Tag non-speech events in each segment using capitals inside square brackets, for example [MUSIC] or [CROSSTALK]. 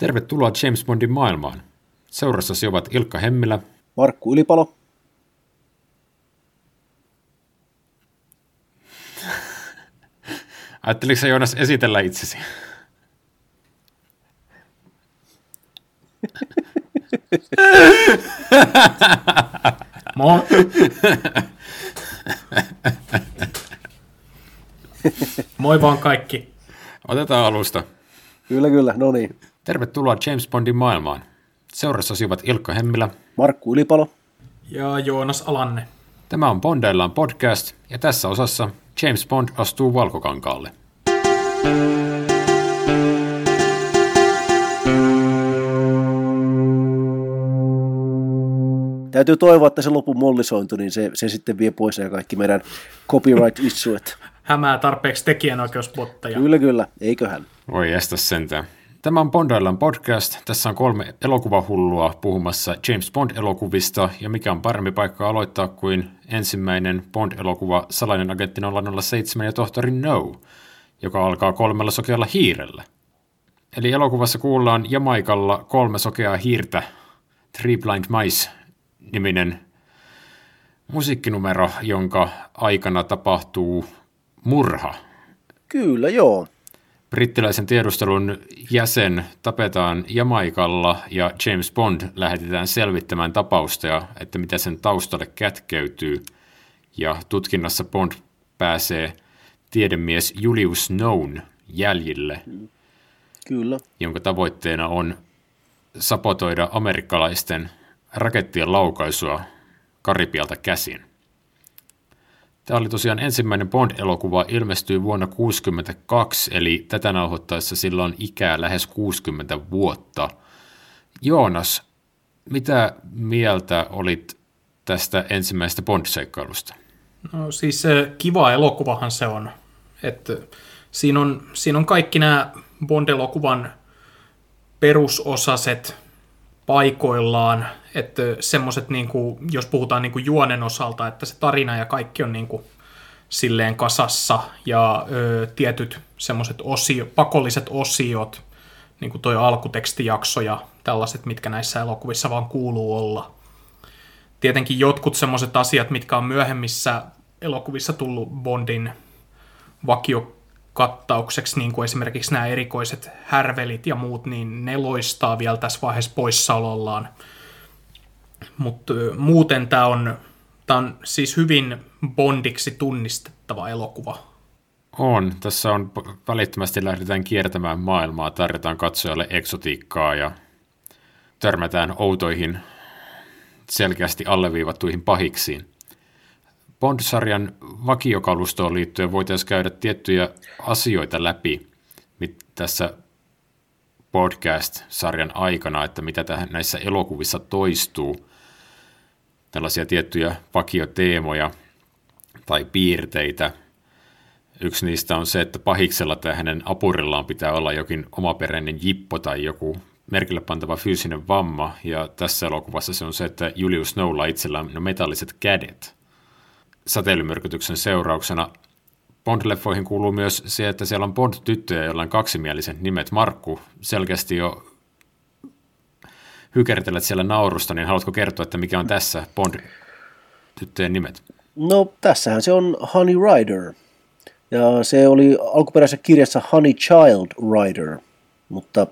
Tervetuloa James Bondin maailmaan. Seurassasi ovat Ilkka Hemmilä, Markku Ylipalo. [LAUGHS] Ajatteliko sä Joonas esitellä itsesi? Moi. Moi vaan kaikki. Otetaan alusta. Kyllä, kyllä, no niin. Tervetuloa James Bondin maailmaan. Seurassasi ovat Ilkka Hemmilä, Markku Ylipalo. Ja Joonas Alanne. Tämä on Bondaillaan podcast ja tässä osassa James Bond astuu valkokankaalle. Täytyy toivoa, että se lopun mollisointu, niin se, se sitten vie pois ja kaikki meidän copyright issuet. Hämää tarpeeksi tekijänoikeusbotteja. Kyllä, kyllä, eiköhän. Voi estä sentään. Tämä on Bondaillaan podcast. Tässä on kolme elokuvahullua puhumassa James Bond-elokuvista, ja mikä on parempi paikka aloittaa kuin ensimmäinen Bond-elokuva Salainen agentti 007 ja tohtori No, joka alkaa kolmella sokealla hiirellä. Eli elokuvassa kuullaan Jamaikalla kolme sokeaa hiirtä, Three Blind Mice niminen musiikkinumero, jonka aikana tapahtuu murha. Kyllä, joo. Brittiläisen tiedustelun jäsen tapetaan Jamaikalla ja James Bond lähetetään selvittämään tapausta ja että mitä sen taustalle kätkeytyy. Ja tutkinnassa Bond pääsee tiedemies Julius Snown jäljille, Kyllä. jonka tavoitteena on sapotoida amerikkalaisten rakettien laukaisua Karibialta käsin. Tämä oli tosiaan ensimmäinen Bond-elokuva, ilmestyi vuonna 1962, eli tätä nauhoittaessa sillä on ikää lähes 60 vuotta. Joonas, mitä mieltä olit tästä ensimmäisestä Bond-seikkailusta? No siis kiva elokuvahan se on. Että siinä, on siinä on kaikki nämä Bond-elokuvan perusosaset paikoillaan, että semmoiset, niinku, jos puhutaan niinku juonen osalta, että se tarina ja kaikki on niinku silleen kasassa ja ö, tietyt semmoiset osio, pakolliset osiot, niin kuin toi alkutekstijakso ja tällaiset, mitkä näissä elokuvissa vaan kuuluu olla. Tietenkin jotkut semmoiset asiat, mitkä on myöhemmissä elokuvissa tullut Bondin vakiokattaukseksi, niin kuin esimerkiksi nämä erikoiset härvelit ja muut, niin ne loistaa vielä tässä vaiheessa poissaolollaan. Mutta muuten tämä on, on siis hyvin Bondiksi tunnistettava elokuva. On. Tässä on välittömästi lähdetään kiertämään maailmaa, tarjotaan katsojalle eksotiikkaa ja törmätään outoihin, selkeästi alleviivattuihin pahiksiin. Bond-sarjan vakiokalustoon liittyen voitaisiin käydä tiettyjä asioita läpi mit tässä podcast-sarjan aikana, että mitä tähän näissä elokuvissa toistuu. Tällaisia tiettyjä vakioteemoja tai piirteitä. Yksi niistä on se, että pahiksella tai hänen apurillaan pitää olla jokin omaperäinen jippo tai joku merkille pantava fyysinen vamma, ja tässä elokuvassa se on se, että Julius Snowlla itsellään on metalliset kädet – säteilymyrkytyksen seurauksena. Bond-leffoihin kuuluu myös se, että siellä on Bond-tyttöjä, joilla on kaksimieliset nimet. Markku, selkeästi jo hykertelet siellä naurusta, niin haluatko kertoa, että mikä on tässä Bond-tyttöjen nimet? No, tässähän se on Honey Rider. Ja se oli alkuperäisessä kirjassa Honey Child Rider. Mutta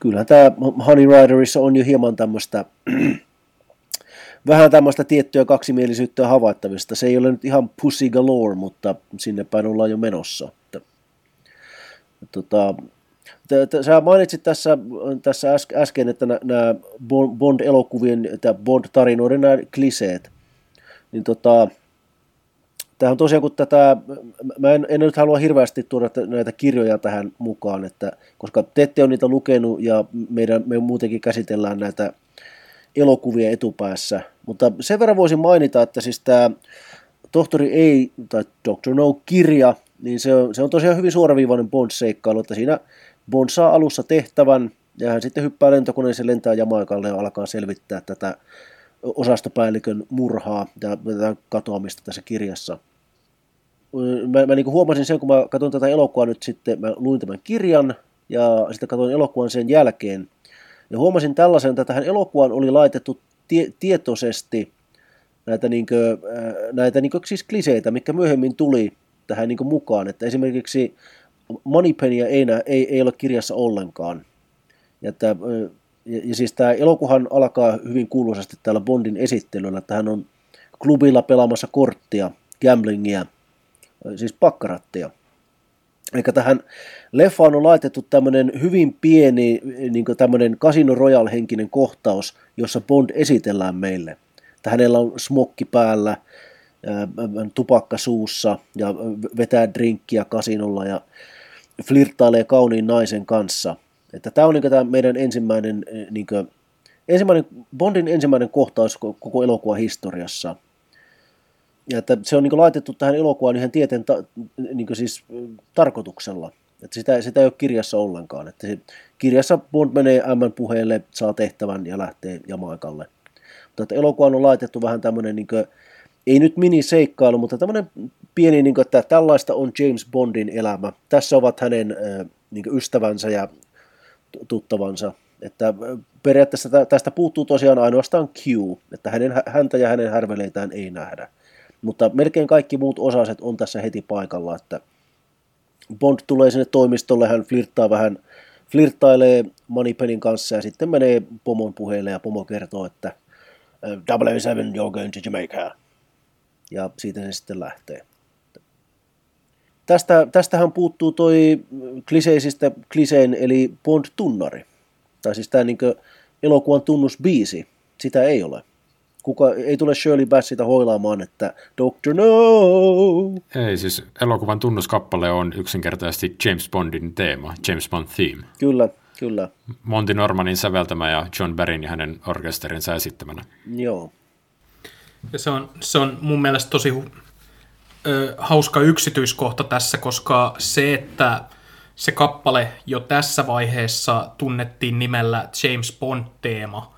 kyllähän tämä Honey Riderissa on jo hieman tämmöistä [CLEARS THROAT] vähän tämmöistä tiettyä kaksimielisyyttä havaittavista. Se ei ole nyt ihan pussy galore, mutta sinne päin ollaan jo menossa. Että, tota, sä mainitsit tässä, tässä äsken, että nämä Bond-elokuvien, että Bond-tarinoiden nämä kliseet, niin tota, Tämä on tosiaan, kun tätä, mä en, en nyt halua hirveästi tuoda näitä kirjoja tähän mukaan, että, koska te ette ole niitä lukenut ja meidän, me muutenkin käsitellään näitä elokuvia etupäässä. Mutta sen verran voisin mainita, että siis tämä Tohtori ei, tai Dr. No-kirja, niin se on, se on tosiaan hyvin suoraviivainen Bond-seikkailu, että siinä Bond saa alussa tehtävän, ja hän sitten hyppää lentokoneeseen, lentää Jamaikalle ja alkaa selvittää tätä osastopäällikön murhaa ja tätä katoamista tässä kirjassa. Mä, mä niin huomasin sen, kun mä katson tätä elokuvaa nyt sitten, mä luin tämän kirjan, ja sitten katsoin elokuvan sen jälkeen. Ja huomasin tällaisen, että tähän elokuvaan oli laitettu tie- tietoisesti näitä, niin kuin, näitä niin kuin, siis kliseitä, mikä myöhemmin tuli tähän niin mukaan. Että esimerkiksi Moneypennyä ei, ei, ei ole kirjassa ollenkaan. Ja, että, ja, ja siis tämä elokuhan alkaa hyvin kuuluisasti täällä Bondin esittelyllä, että hän on klubilla pelaamassa korttia, gamblingia, siis pakkarattia. Eli tähän leffaan on laitettu tämmöinen hyvin pieni niin tämmöinen Casino Royale-henkinen kohtaus, jossa Bond esitellään meille. Että hänellä on smokki päällä, tupakka suussa ja vetää drinkkiä kasinolla ja flirttailee kauniin naisen kanssa. Että tämä on niin tämä meidän ensimmäinen, niin kuin, ensimmäinen, Bondin ensimmäinen kohtaus koko elokuvan historiassa. Ja että se on niin laitettu tähän elokuvaan ihan tieten ta, niin siis, tarkoituksella. Että sitä, sitä ei ole kirjassa ollenkaan. Että se, kirjassa Bond menee M-puheelle, saa tehtävän ja lähtee Jamaikalle. Mutta että elokuvan on laitettu vähän tämmöinen, niin kuin, ei nyt miniseikkailu, mutta tämmöinen pieni, niin kuin, että tällaista on James Bondin elämä. Tässä ovat hänen niin ystävänsä ja tuttavansa. Että periaatteessa tästä puuttuu tosiaan ainoastaan Q, että hänen, häntä ja hänen härveleitään ei nähdä. Mutta melkein kaikki muut osaset on tässä heti paikalla, että Bond tulee sinne toimistolle, hän flirttaa vähän, flirttailee Moneypenin kanssa ja sitten menee pomon puheelle ja pomo kertoo, että 007, you're going to Jamaica. Ja siitä se sitten lähtee. Tästä, tästähän puuttuu toi kliseisistä kliseen, eli Bond-tunnari. Tai siis tämä niin elokuvan tunnusbiisi. Sitä ei ole kuka, ei tule Shirley Bassita hoilaamaan, että Doctor No! Ei, siis elokuvan tunnuskappale on yksinkertaisesti James Bondin teema, James Bond theme. Kyllä, kyllä. Monty Normanin säveltämä ja John Barryn ja hänen orkesterinsa esittämänä. Joo. Ja se on, se on mun mielestä tosi hauska yksityiskohta tässä, koska se, että se kappale jo tässä vaiheessa tunnettiin nimellä James Bond-teema –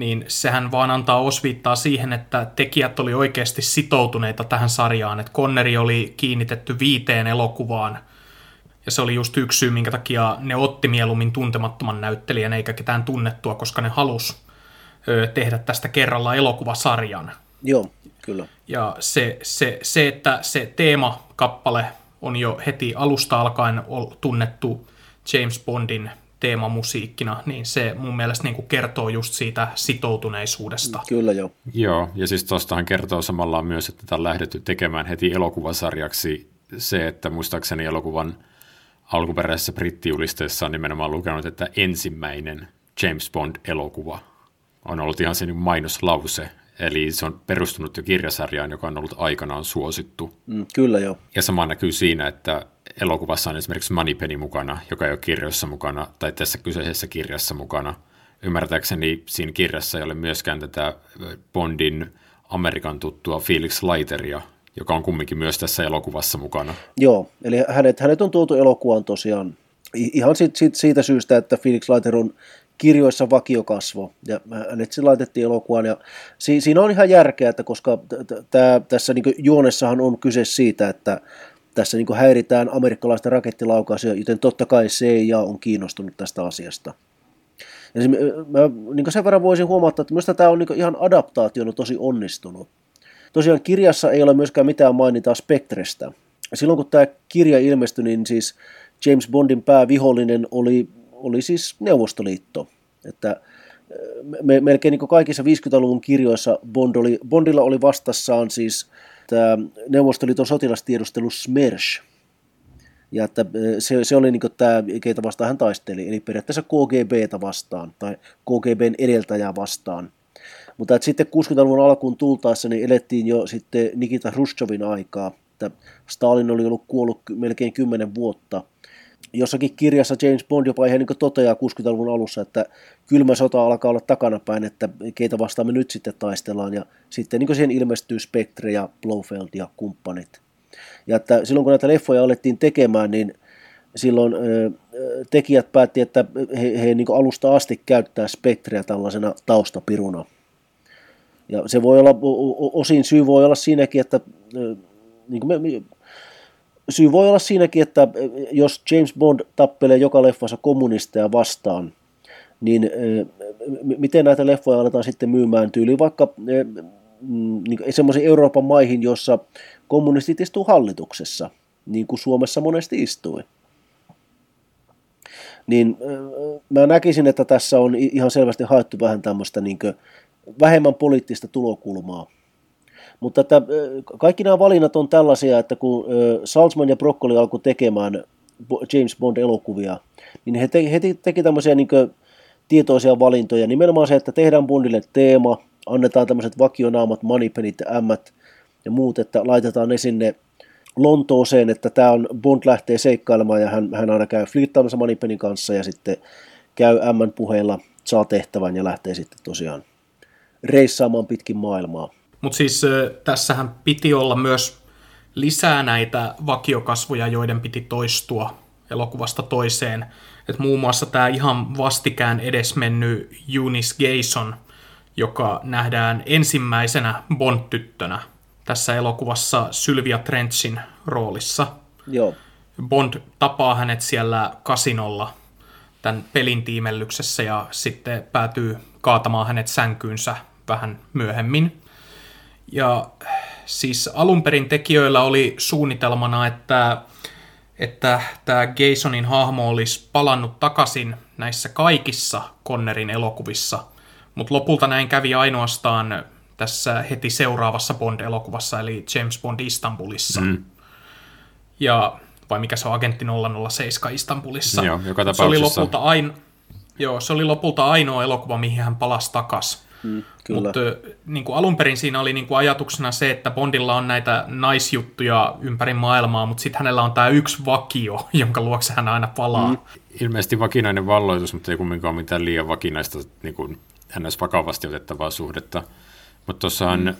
niin sehän vaan antaa osviittaa siihen, että tekijät oli oikeasti sitoutuneita tähän sarjaan, että Konneri oli kiinnitetty viiteen elokuvaan, ja se oli just yksi syy, minkä takia ne otti mieluummin tuntemattoman näyttelijän eikä ketään tunnettua, koska ne halus tehdä tästä kerralla elokuvasarjan. Joo, kyllä. Ja se, se, se että se teemakappale on jo heti alusta alkaen tunnettu James Bondin teemamusiikkina, niin se mun mielestä niin kuin kertoo just siitä sitoutuneisuudesta. Kyllä joo. Joo, ja siis tuostahan kertoo samalla myös, että tämä on lähdetty tekemään heti elokuvasarjaksi se, että muistaakseni elokuvan alkuperäisessä brittijulisteessa on nimenomaan lukenut, että ensimmäinen James Bond-elokuva on ollut ihan se niin mainoslause, Eli se on perustunut jo kirjasarjaan, joka on ollut aikanaan suosittu. Mm, kyllä joo. Ja sama näkyy siinä, että elokuvassa on esimerkiksi Moneypenny mukana, joka ei ole kirjoissa mukana, tai tässä kyseisessä kirjassa mukana. Ymmärtääkseni siinä kirjassa ei ole myöskään tätä Bondin Amerikan tuttua Felix Leiteria, joka on kumminkin myös tässä elokuvassa mukana. Joo, eli hänet, hänet on tuotu elokuvaan tosiaan ihan siitä, siitä, siitä syystä, että Felix Leiter on kirjoissa vakiokasvo, ja hänet se laitettiin elokuvaan, ja si, siinä on ihan järkeä, että koska t- t- tässä niin juonessahan on kyse siitä, että tässä niin häiritään amerikkalaista rakettilaukaisuja, joten totta kai CIA on kiinnostunut tästä asiasta. Ja mä niin sen verran voisin huomata, että minusta tämä on niin ihan adaptaationa tosi onnistunut. Tosiaan kirjassa ei ole myöskään mitään mainita Spectrestä. Silloin kun tämä kirja ilmestyi, niin siis James Bondin päävihollinen oli, oli siis Neuvostoliitto. Että me, melkein niin kaikissa 50-luvun kirjoissa Bond oli, Bondilla oli vastassaan siis tämä Neuvostoliiton sotilastiedustelu SMERSH, ja että se, se oli niin tämä, keitä vastaan hän taisteli, eli periaatteessa KGBtä vastaan, tai KGBn edeltäjää vastaan. Mutta että sitten 60-luvun alkuun tultaessa niin elettiin jo sitten Nikita Khrushchevin aikaa, että Stalin oli ollut kuollut melkein 10 vuotta, jossakin kirjassa James Bond jopa ihan niin toteaa 60-luvun alussa, että kylmä sota alkaa olla takanapäin, että keitä vastaan me nyt sitten taistellaan, ja sitten niin siihen ilmestyy Spectre ja Blofeld ja kumppanit. Ja että silloin kun näitä leffoja alettiin tekemään, niin silloin ö, tekijät päätti, että he, he niin alusta asti käyttää Spectreä tällaisena taustapiruna. Ja se voi olla, osin syy voi olla siinäkin, että niin kuin me, syy voi olla siinäkin, että jos James Bond tappelee joka leffassa kommunisteja vastaan, niin miten näitä leffoja aletaan sitten myymään tyyliin vaikka mm, niin semmoisiin Euroopan maihin, jossa kommunistit istuu hallituksessa, niin kuin Suomessa monesti istui. Niin mä näkisin, että tässä on ihan selvästi haettu vähän tämmöistä niin vähemmän poliittista tulokulmaa. Mutta että kaikki nämä valinnat on tällaisia, että kun Salzman ja Broccoli alkoi tekemään James Bond-elokuvia, niin he, te, he teki tämmöisiä niin tietoisia valintoja. Nimenomaan se, että tehdään Bondille teema, annetaan tämmöiset vakionaamat, moneypenit ja ämmät ja muut, että laitetaan ne sinne Lontooseen, että tämä on, Bond lähtee seikkailemaan ja hän, hän aina käy fliittaamassa Moneypenin kanssa ja sitten käy M puheilla, saa tehtävän ja lähtee sitten tosiaan reissaamaan pitkin maailmaa. Mutta siis tässähän piti olla myös lisää näitä vakiokasvoja, joiden piti toistua elokuvasta toiseen. Et muun muassa tämä ihan vastikään edesmennyt Eunice Gayson, joka nähdään ensimmäisenä Bond-tyttönä tässä elokuvassa Sylvia Trenchin roolissa. Joo. Bond tapaa hänet siellä kasinolla tämän pelin tiimellyksessä ja sitten päätyy kaatamaan hänet sänkyynsä vähän myöhemmin. Ja siis alun perin tekijöillä oli suunnitelmana, että, että tämä Gasonin hahmo olisi palannut takaisin näissä kaikissa Connerin elokuvissa, mutta lopulta näin kävi ainoastaan tässä heti seuraavassa Bond-elokuvassa, eli James Bond Istanbulissa. Mm. Ja, vai mikä se on, Agentti 007 Istanbulissa. Joo, joka se oli lopulta aino, Joo, se oli lopulta ainoa elokuva, mihin hän palasi takaisin. Mm, Mutta niin kuin alun perin siinä oli niin kuin ajatuksena se, että Bondilla on näitä naisjuttuja ympäri maailmaa, mutta sitten hänellä on tämä yksi vakio, [LAUGHS] jonka luokse hän aina palaa. Mm. Ilmeisesti vakinainen valloitus, mutta ei kumminkaan mitään liian vakinaista niin kuin ns. vakavasti otettavaa suhdetta. Mutta tuossahan... Mm.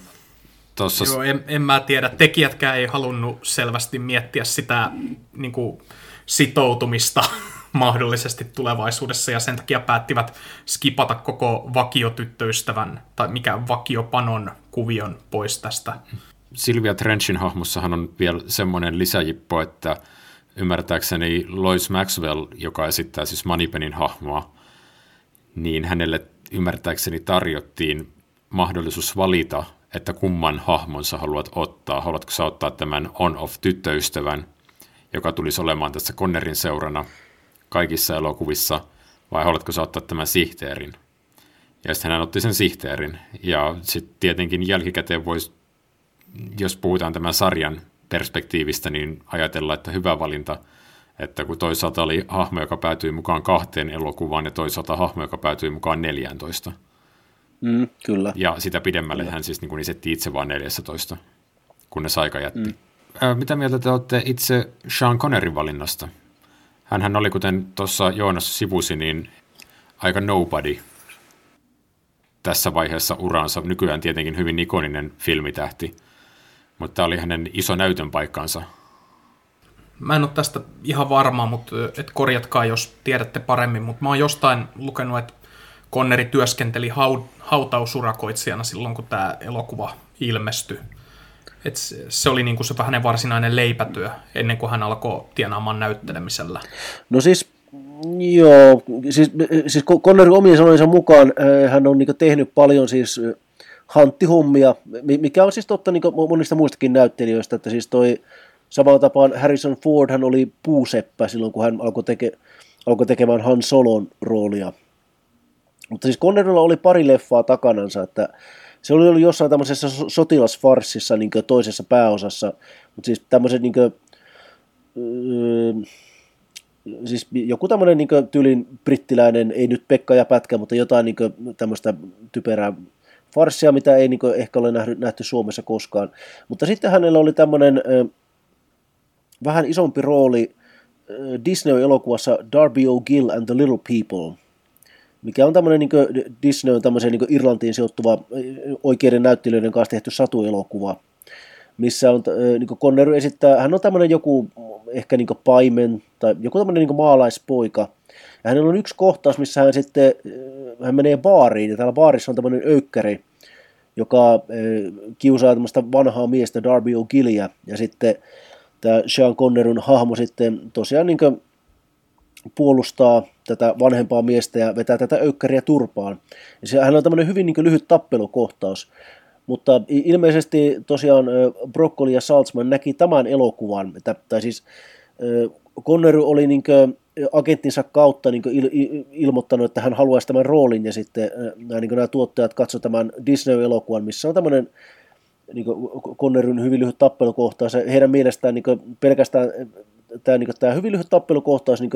Tossa... Joo, en, en mä tiedä. Tekijätkään ei halunnut selvästi miettiä sitä niin kuin, sitoutumista [LAUGHS] mahdollisesti tulevaisuudessa, ja sen takia päättivät skipata koko vakiotyttöystävän, tai mikä vakiopanon kuvion pois tästä. Silvia Trenchin hahmossahan on vielä semmoinen lisäjippo, että ymmärtääkseni Lois Maxwell, joka esittää siis Moneypenin hahmoa, niin hänelle ymmärtääkseni tarjottiin mahdollisuus valita, että kumman hahmon sä haluat ottaa. Haluatko sä ottaa tämän on-off-tyttöystävän, joka tulisi olemaan tässä Connerin seurana kaikissa elokuvissa, vai haluatko sä ottaa tämän sihteerin? Ja sitten hän otti sen sihteerin. Ja sitten tietenkin jälkikäteen voisi, jos puhutaan tämän sarjan perspektiivistä, niin ajatella, että hyvä valinta, että kun toisaalta oli hahmo, joka päätyi mukaan kahteen elokuvaan, ja toisaalta hahmo, joka päätyi mukaan 14. Mm, kyllä. Ja sitä pidemmälle kyllä. hän siis niin kuin isetti itse vain 14, kunnes aika jätti. Mm. Ää, mitä mieltä te olette itse Sean Connerin valinnasta? Hänhän oli, kuten tuossa Joonas sivusi, niin aika nobody tässä vaiheessa uransa. Nykyään tietenkin hyvin ikoninen filmitähti, mutta tämä oli hänen iso näytön paikkansa. Mä en ole tästä ihan varma, mutta et korjatkaa, jos tiedätte paremmin, mutta mä oon jostain lukenut, että Konneri työskenteli hautausurakoitsijana silloin, kun tämä elokuva ilmestyi. Et se oli niinku se hänen varsinainen leipätyö ennen kuin hän alkoi tienaamaan näyttelemisellä. No siis Joo, siis, siis Connerin omien sanojensa mukaan äh, hän on niin tehnyt paljon siis äh, hanttihommia, mikä on siis totta niin monista muistakin näyttelijöistä, että siis toi samaan tapaan Harrison Ford hän oli puuseppä silloin, kun hän alkoi, teke, alkoi tekemään Han Solon roolia mutta siis Connerilla oli pari leffaa takanansa, että se oli ollut jossain tämmöisessä sotilasfarssissa niin toisessa pääosassa, mutta siis tämmöisen niin kuin, öö, siis joku tämmöinen niin tyylin brittiläinen, ei nyt Pekka ja Pätkä, mutta jotain niin tämmöistä typerää farssia, mitä ei niin ehkä ole nähty, nähty Suomessa koskaan. Mutta sitten hänellä oli tämmöinen vähän isompi rooli Disney-elokuvassa Darby O'Gill and the Little People – mikä on tämmöinen niin Disney on tämmöisen niin Irlantiin sijoittuva oikeiden näyttelijöiden kanssa tehty satuelokuva, missä on, niin Connery esittää, hän on tämmöinen joku ehkä niin paimen tai joku tämmöinen niin maalaispoika, ja hänellä on yksi kohtaus, missä hän sitten, hän menee baariin, ja täällä baarissa on tämmöinen öykkäri, joka kiusaa tämmöistä vanhaa miestä Darby O'Gillia, ja sitten tämä Sean Conneryn hahmo sitten tosiaan niin puolustaa tätä vanhempaa miestä ja vetää tätä öykkäriä turpaan. Ja se, hän on tämmöinen hyvin niin lyhyt tappelukohtaus, mutta ilmeisesti tosiaan Broccoli ja Saltzman näki tämän elokuvan, että, tai siis Connery oli niin agenttinsa kautta niin il, il, ilmoittanut, että hän haluaisi tämän roolin, ja sitten nämä, niin nämä tuottajat katsoivat tämän Disney-elokuvan, missä on tämmöinen niin Conneryn hyvin lyhyt tappelukohtaus. Heidän mielestään niin pelkästään tämä, niin kuin, tämä hyvin lyhyt tappelukohtaus niin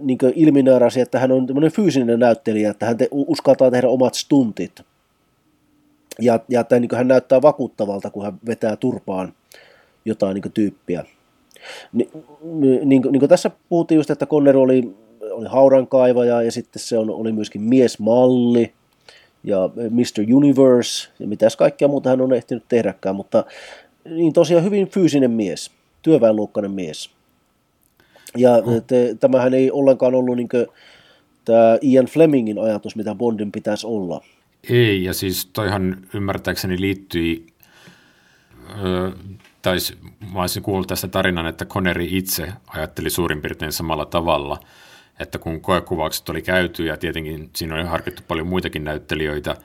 niin ilminööräsi, että hän on tämmöinen fyysinen näyttelijä, että hän te, uskaltaa tehdä omat stuntit. Ja, ja että niin hän näyttää vakuuttavalta, kun hän vetää turpaan jotain niin tyyppiä. Ni, niin, niin, niin kuin tässä puhuttiin just, että Conner oli, oli haudankaivaja ja sitten se on, oli myöskin miesmalli ja Mr. Universe ja mitäs kaikkea muuta hän on ehtinyt tehdäkään, mutta niin tosiaan hyvin fyysinen mies, työväenluokkainen mies. Ja te, tämähän ei ollenkaan ollut niin tämä Ian Flemingin ajatus, mitä Bondin pitäisi olla. Ei, ja siis toihan ymmärtääkseni liittyi, ö, tai mä olisin kuullut tästä tarinan, että Connery itse ajatteli suurin piirtein samalla tavalla, että kun koekuvaukset oli käyty ja tietenkin siinä oli harkittu paljon muitakin näyttelijöitä,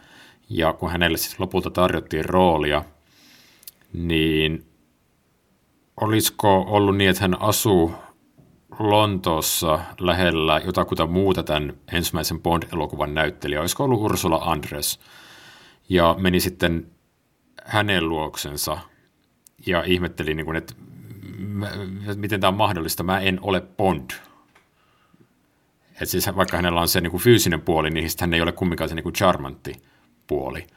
ja kun hänelle siis lopulta tarjottiin roolia, niin olisiko ollut niin, että hän asuu Lontoossa lähellä jotakuta muuta tämän ensimmäisen Bond-elokuvan näyttelijä, olisiko ollut Ursula Andres, ja meni sitten hänen luoksensa ja ihmetteli, niin kuin, että miten tämä on mahdollista, mä en ole Bond. Et siis vaikka hänellä on se niin kuin fyysinen puoli, niin hän ei ole kumminkaan se niin kuin charmantti puoli.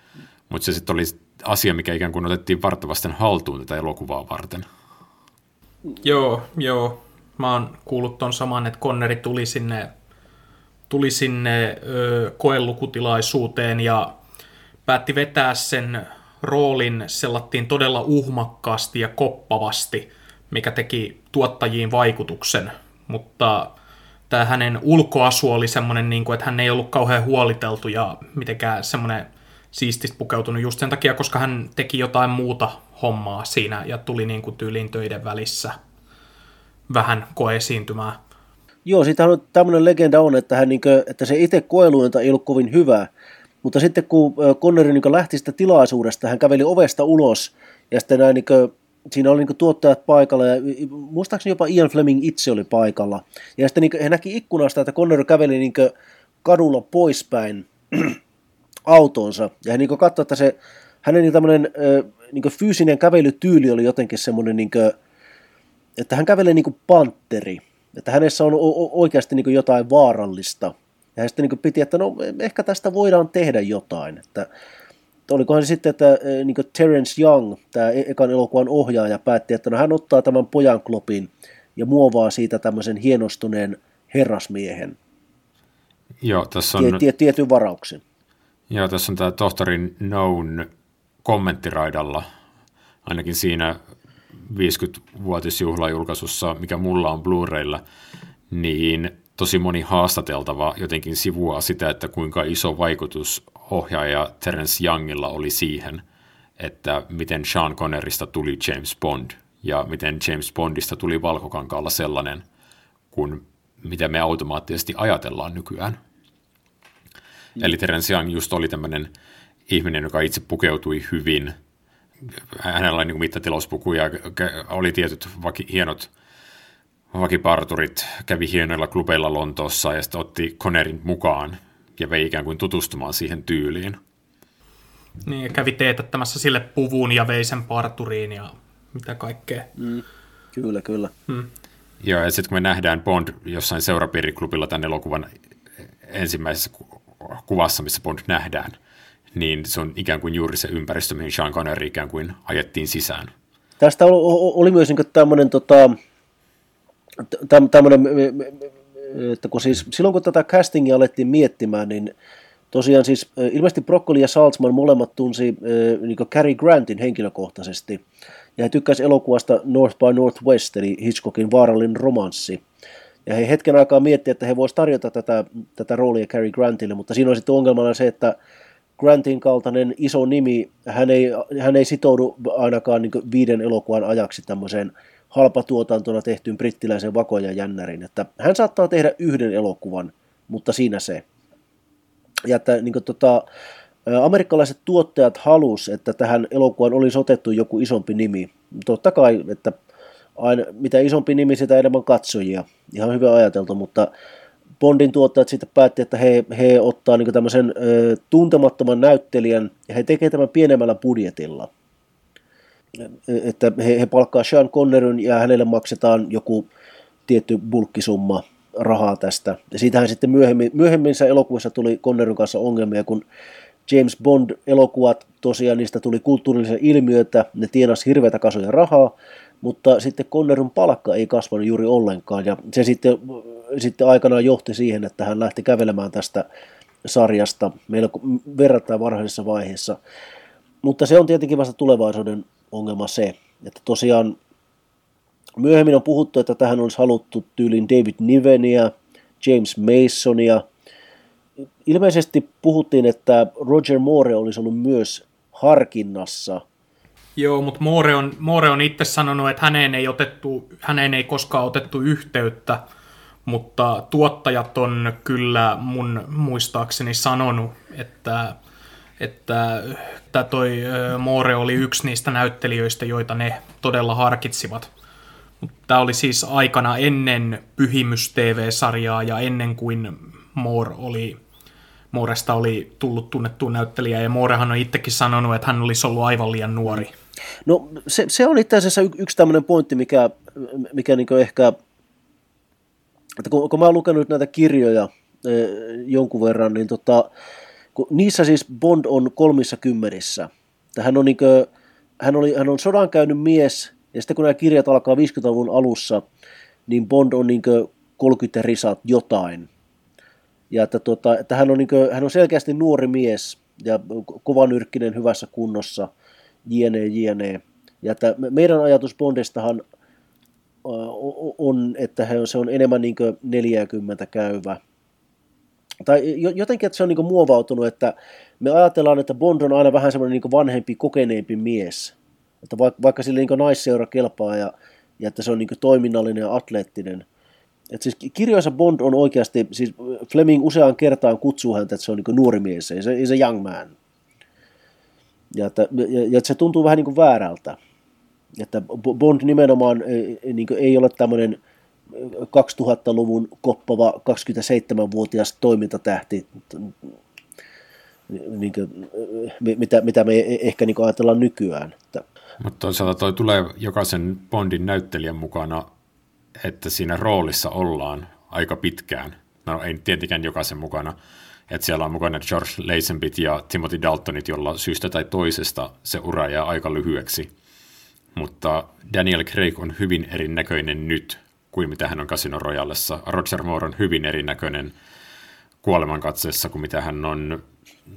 Mutta se sitten oli asia, mikä ikään kuin otettiin vartavasten haltuun tätä elokuvaa varten. Joo, joo mä oon kuullut ton saman, että Konneri tuli sinne, tuli sinne ö, koelukutilaisuuteen ja päätti vetää sen roolin sellattiin todella uhmakkaasti ja koppavasti, mikä teki tuottajiin vaikutuksen, mutta tämä hänen ulkoasu oli semmoinen, niin kuin, että hän ei ollut kauhean huoliteltu ja mitenkään semmoinen siististä pukeutunut just sen takia, koska hän teki jotain muuta hommaa siinä ja tuli niin kuin tyyliin töiden välissä vähän koesiintymää. Joo, siitä on tämmöinen legenda on, että, hän, niin kuin, että se itse koeluenta ei ollut kovin hyvä, mutta sitten kun Conneri niin lähti sitä tilaisuudesta, hän käveli ovesta ulos ja sitten näin, niin kuin, siinä oli niin tuottajat paikalla ja muistaakseni jopa Ian Fleming itse oli paikalla. Ja sitten niin he näki ikkunasta, että Connor käveli niin kadulla poispäin [CLEARS THROAT] autonsa ja hän niin katsoi, että se hänen niin tämmöinen niin fyysinen kävelytyyli oli jotenkin semmoinen niin kuin, että hän kävelee niin kuin panteri, että hänessä on oikeasti niin kuin jotain vaarallista. Ja hän sitten niin kuin piti, että no ehkä tästä voidaan tehdä jotain. Että, olikohan se sitten, että e, niin kuin Terence Young, tämä e-, ekan elokuvan ohjaaja, päätti, että no hän ottaa tämän pojan klopin ja muovaa siitä tämmöisen hienostuneen herrasmiehen. Joo, tässä on... Tie, tie, tietyn varauksen. Joo, tässä on tämä tohtorin Known kommenttiraidalla, ainakin siinä 50-vuotisjuhlajulkaisussa, mikä mulla on Blu-raylla, niin tosi moni haastateltava jotenkin sivua sitä, että kuinka iso vaikutus ohjaaja Terence Youngilla oli siihen, että miten Sean Connerista tuli James Bond ja miten James Bondista tuli valkokankaalla sellainen, kuin mitä me automaattisesti ajatellaan nykyään. Mm. Eli Terence Young just oli tämmöinen ihminen, joka itse pukeutui hyvin – hänellä oli niin mittatilauspuku ja oli tietyt vaki, hienot vakiparturit, kävi hienoilla klubeilla Lontoossa ja sitten otti Connerin mukaan ja vei ikään kuin tutustumaan siihen tyyliin. Niin, ja kävi teetättämässä sille puvun ja vei sen parturiin ja mitä kaikkea. Mm, kyllä, kyllä. Mm. Joo, ja sitten kun me nähdään Bond jossain seurapiiriklubilla tämän elokuvan ensimmäisessä kuvassa, missä Bond nähdään, niin se on ikään kuin juuri se ympäristö, mihin Sean Connery ikään kuin ajettiin sisään. Tästä oli, oli myös niin tämmöinen, tota, tämmöinen, että kun siis, silloin kun tätä castingia alettiin miettimään, niin tosiaan siis ilmeisesti Broccoli ja Saltzman molemmat tunsi niin Cary Grantin henkilökohtaisesti, ja he tykkäsivät elokuvasta North by Northwest, eli Hitchcockin vaarallinen romanssi. Ja he hetken aikaa miettivät, että he voisivat tarjota tätä, tätä roolia Cary Grantille, mutta siinä on sitten ongelmana se, että Grantin kaltainen iso nimi, hän ei, hän ei sitoudu ainakaan niin viiden elokuvan ajaksi tämmöiseen halpatuotantona tehtyyn brittiläisen vakoja jännärin. Että hän saattaa tehdä yhden elokuvan, mutta siinä se. Ja että niin kuin, tota, amerikkalaiset tuottajat halus, että tähän elokuvaan olisi otettu joku isompi nimi. Totta kai, että aina, mitä isompi nimi, sitä enemmän katsojia. Ihan hyvin ajateltu, mutta Bondin tuottajat sitten päätti, että he, he ottaa niin tämmöisen ö, tuntemattoman näyttelijän ja he tekevät tämän pienemmällä budjetilla. Että he, he palkkaa Sean Connerin ja hänelle maksetaan joku tietty bulkkisumma rahaa tästä. Ja siitähän sitten myöhemmin, myöhemmissä elokuvissa tuli Connerin kanssa ongelmia, kun James Bond-elokuvat, tosiaan niistä tuli kulttuurillisia ilmiöitä, ne tienasi hirveätä kasoja rahaa, mutta sitten Connerin palkka ei kasvanut juuri ollenkaan, ja se sitten, sitten aikanaan johti siihen, että hän lähti kävelemään tästä sarjasta meillä verrattain varhaisessa vaiheessa. Mutta se on tietenkin vasta tulevaisuuden ongelma se, että tosiaan myöhemmin on puhuttu, että tähän olisi haluttu tyylin David Nivenia, James Masonia. Ilmeisesti puhuttiin, että Roger Moore olisi ollut myös harkinnassa – Joo, mutta Moore on, Moore on itse sanonut, että häneen ei, otettu, häneen ei koskaan otettu yhteyttä, mutta tuottajat on kyllä mun muistaakseni sanonut, että, että, että toi Moore oli yksi niistä näyttelijöistä, joita ne todella harkitsivat. Tämä oli siis aikana ennen Pyhimys TV-sarjaa ja ennen kuin Moore oli, Mooresta oli tullut tunnettu näyttelijä, ja Moorehan on itsekin sanonut, että hän olisi ollut aivan liian nuori No se, se on itse asiassa y- yksi tämmöinen pointti, mikä, mikä niin ehkä, että kun, kun mä oon lukenut näitä kirjoja e, jonkun verran, niin tota, kun niissä siis Bond on kolmissa kymmenissä. Hän on, niin kuin, hän, oli, hän on sodan käynyt mies, ja sitten kun nämä kirjat alkaa 50-luvun alussa, niin Bond on niin 30 risat jotain. Ja että, tota, että hän, on niin kuin, hän on selkeästi nuori mies ja kovanyrkkinen hyvässä kunnossa – jne, jne. Ja että meidän ajatus Bondistahan on, että se on enemmän niin 40 käyvä. Tai jotenkin, että se on niin muovautunut, että me ajatellaan, että Bond on aina vähän semmoinen niin vanhempi, kokeneempi mies. Että vaikka, vaikka sille niin naisseura kelpaa ja, ja että se on niin toiminnallinen ja atleettinen. Että siis kirjoissa Bond on oikeasti, siis Fleming useaan kertaan kutsuu häntä, että se on niin nuori mies, ei se, ei se young man. Ja, että, ja, ja että se tuntuu vähän niin kuin väärältä. Että Bond nimenomaan ei, niin ei ole tämmöinen 2000-luvun koppava 27-vuotias toimintatähti, niin kuin, mitä, mitä me ehkä niin ajatellaan nykyään. Mutta toisaalta toi tulee jokaisen Bondin näyttelijän mukana, että siinä roolissa ollaan aika pitkään. No ei tietenkään jokaisen mukana, että siellä on mukana George Lazenbit ja Timothy Daltonit, jolla syystä tai toisesta se ura jää aika lyhyeksi. Mutta Daniel Craig on hyvin erinäköinen nyt kuin mitä hän on Casino Royalessa. Roger Moore on hyvin erinäköinen kuolemankatseessa kuin mitä hän on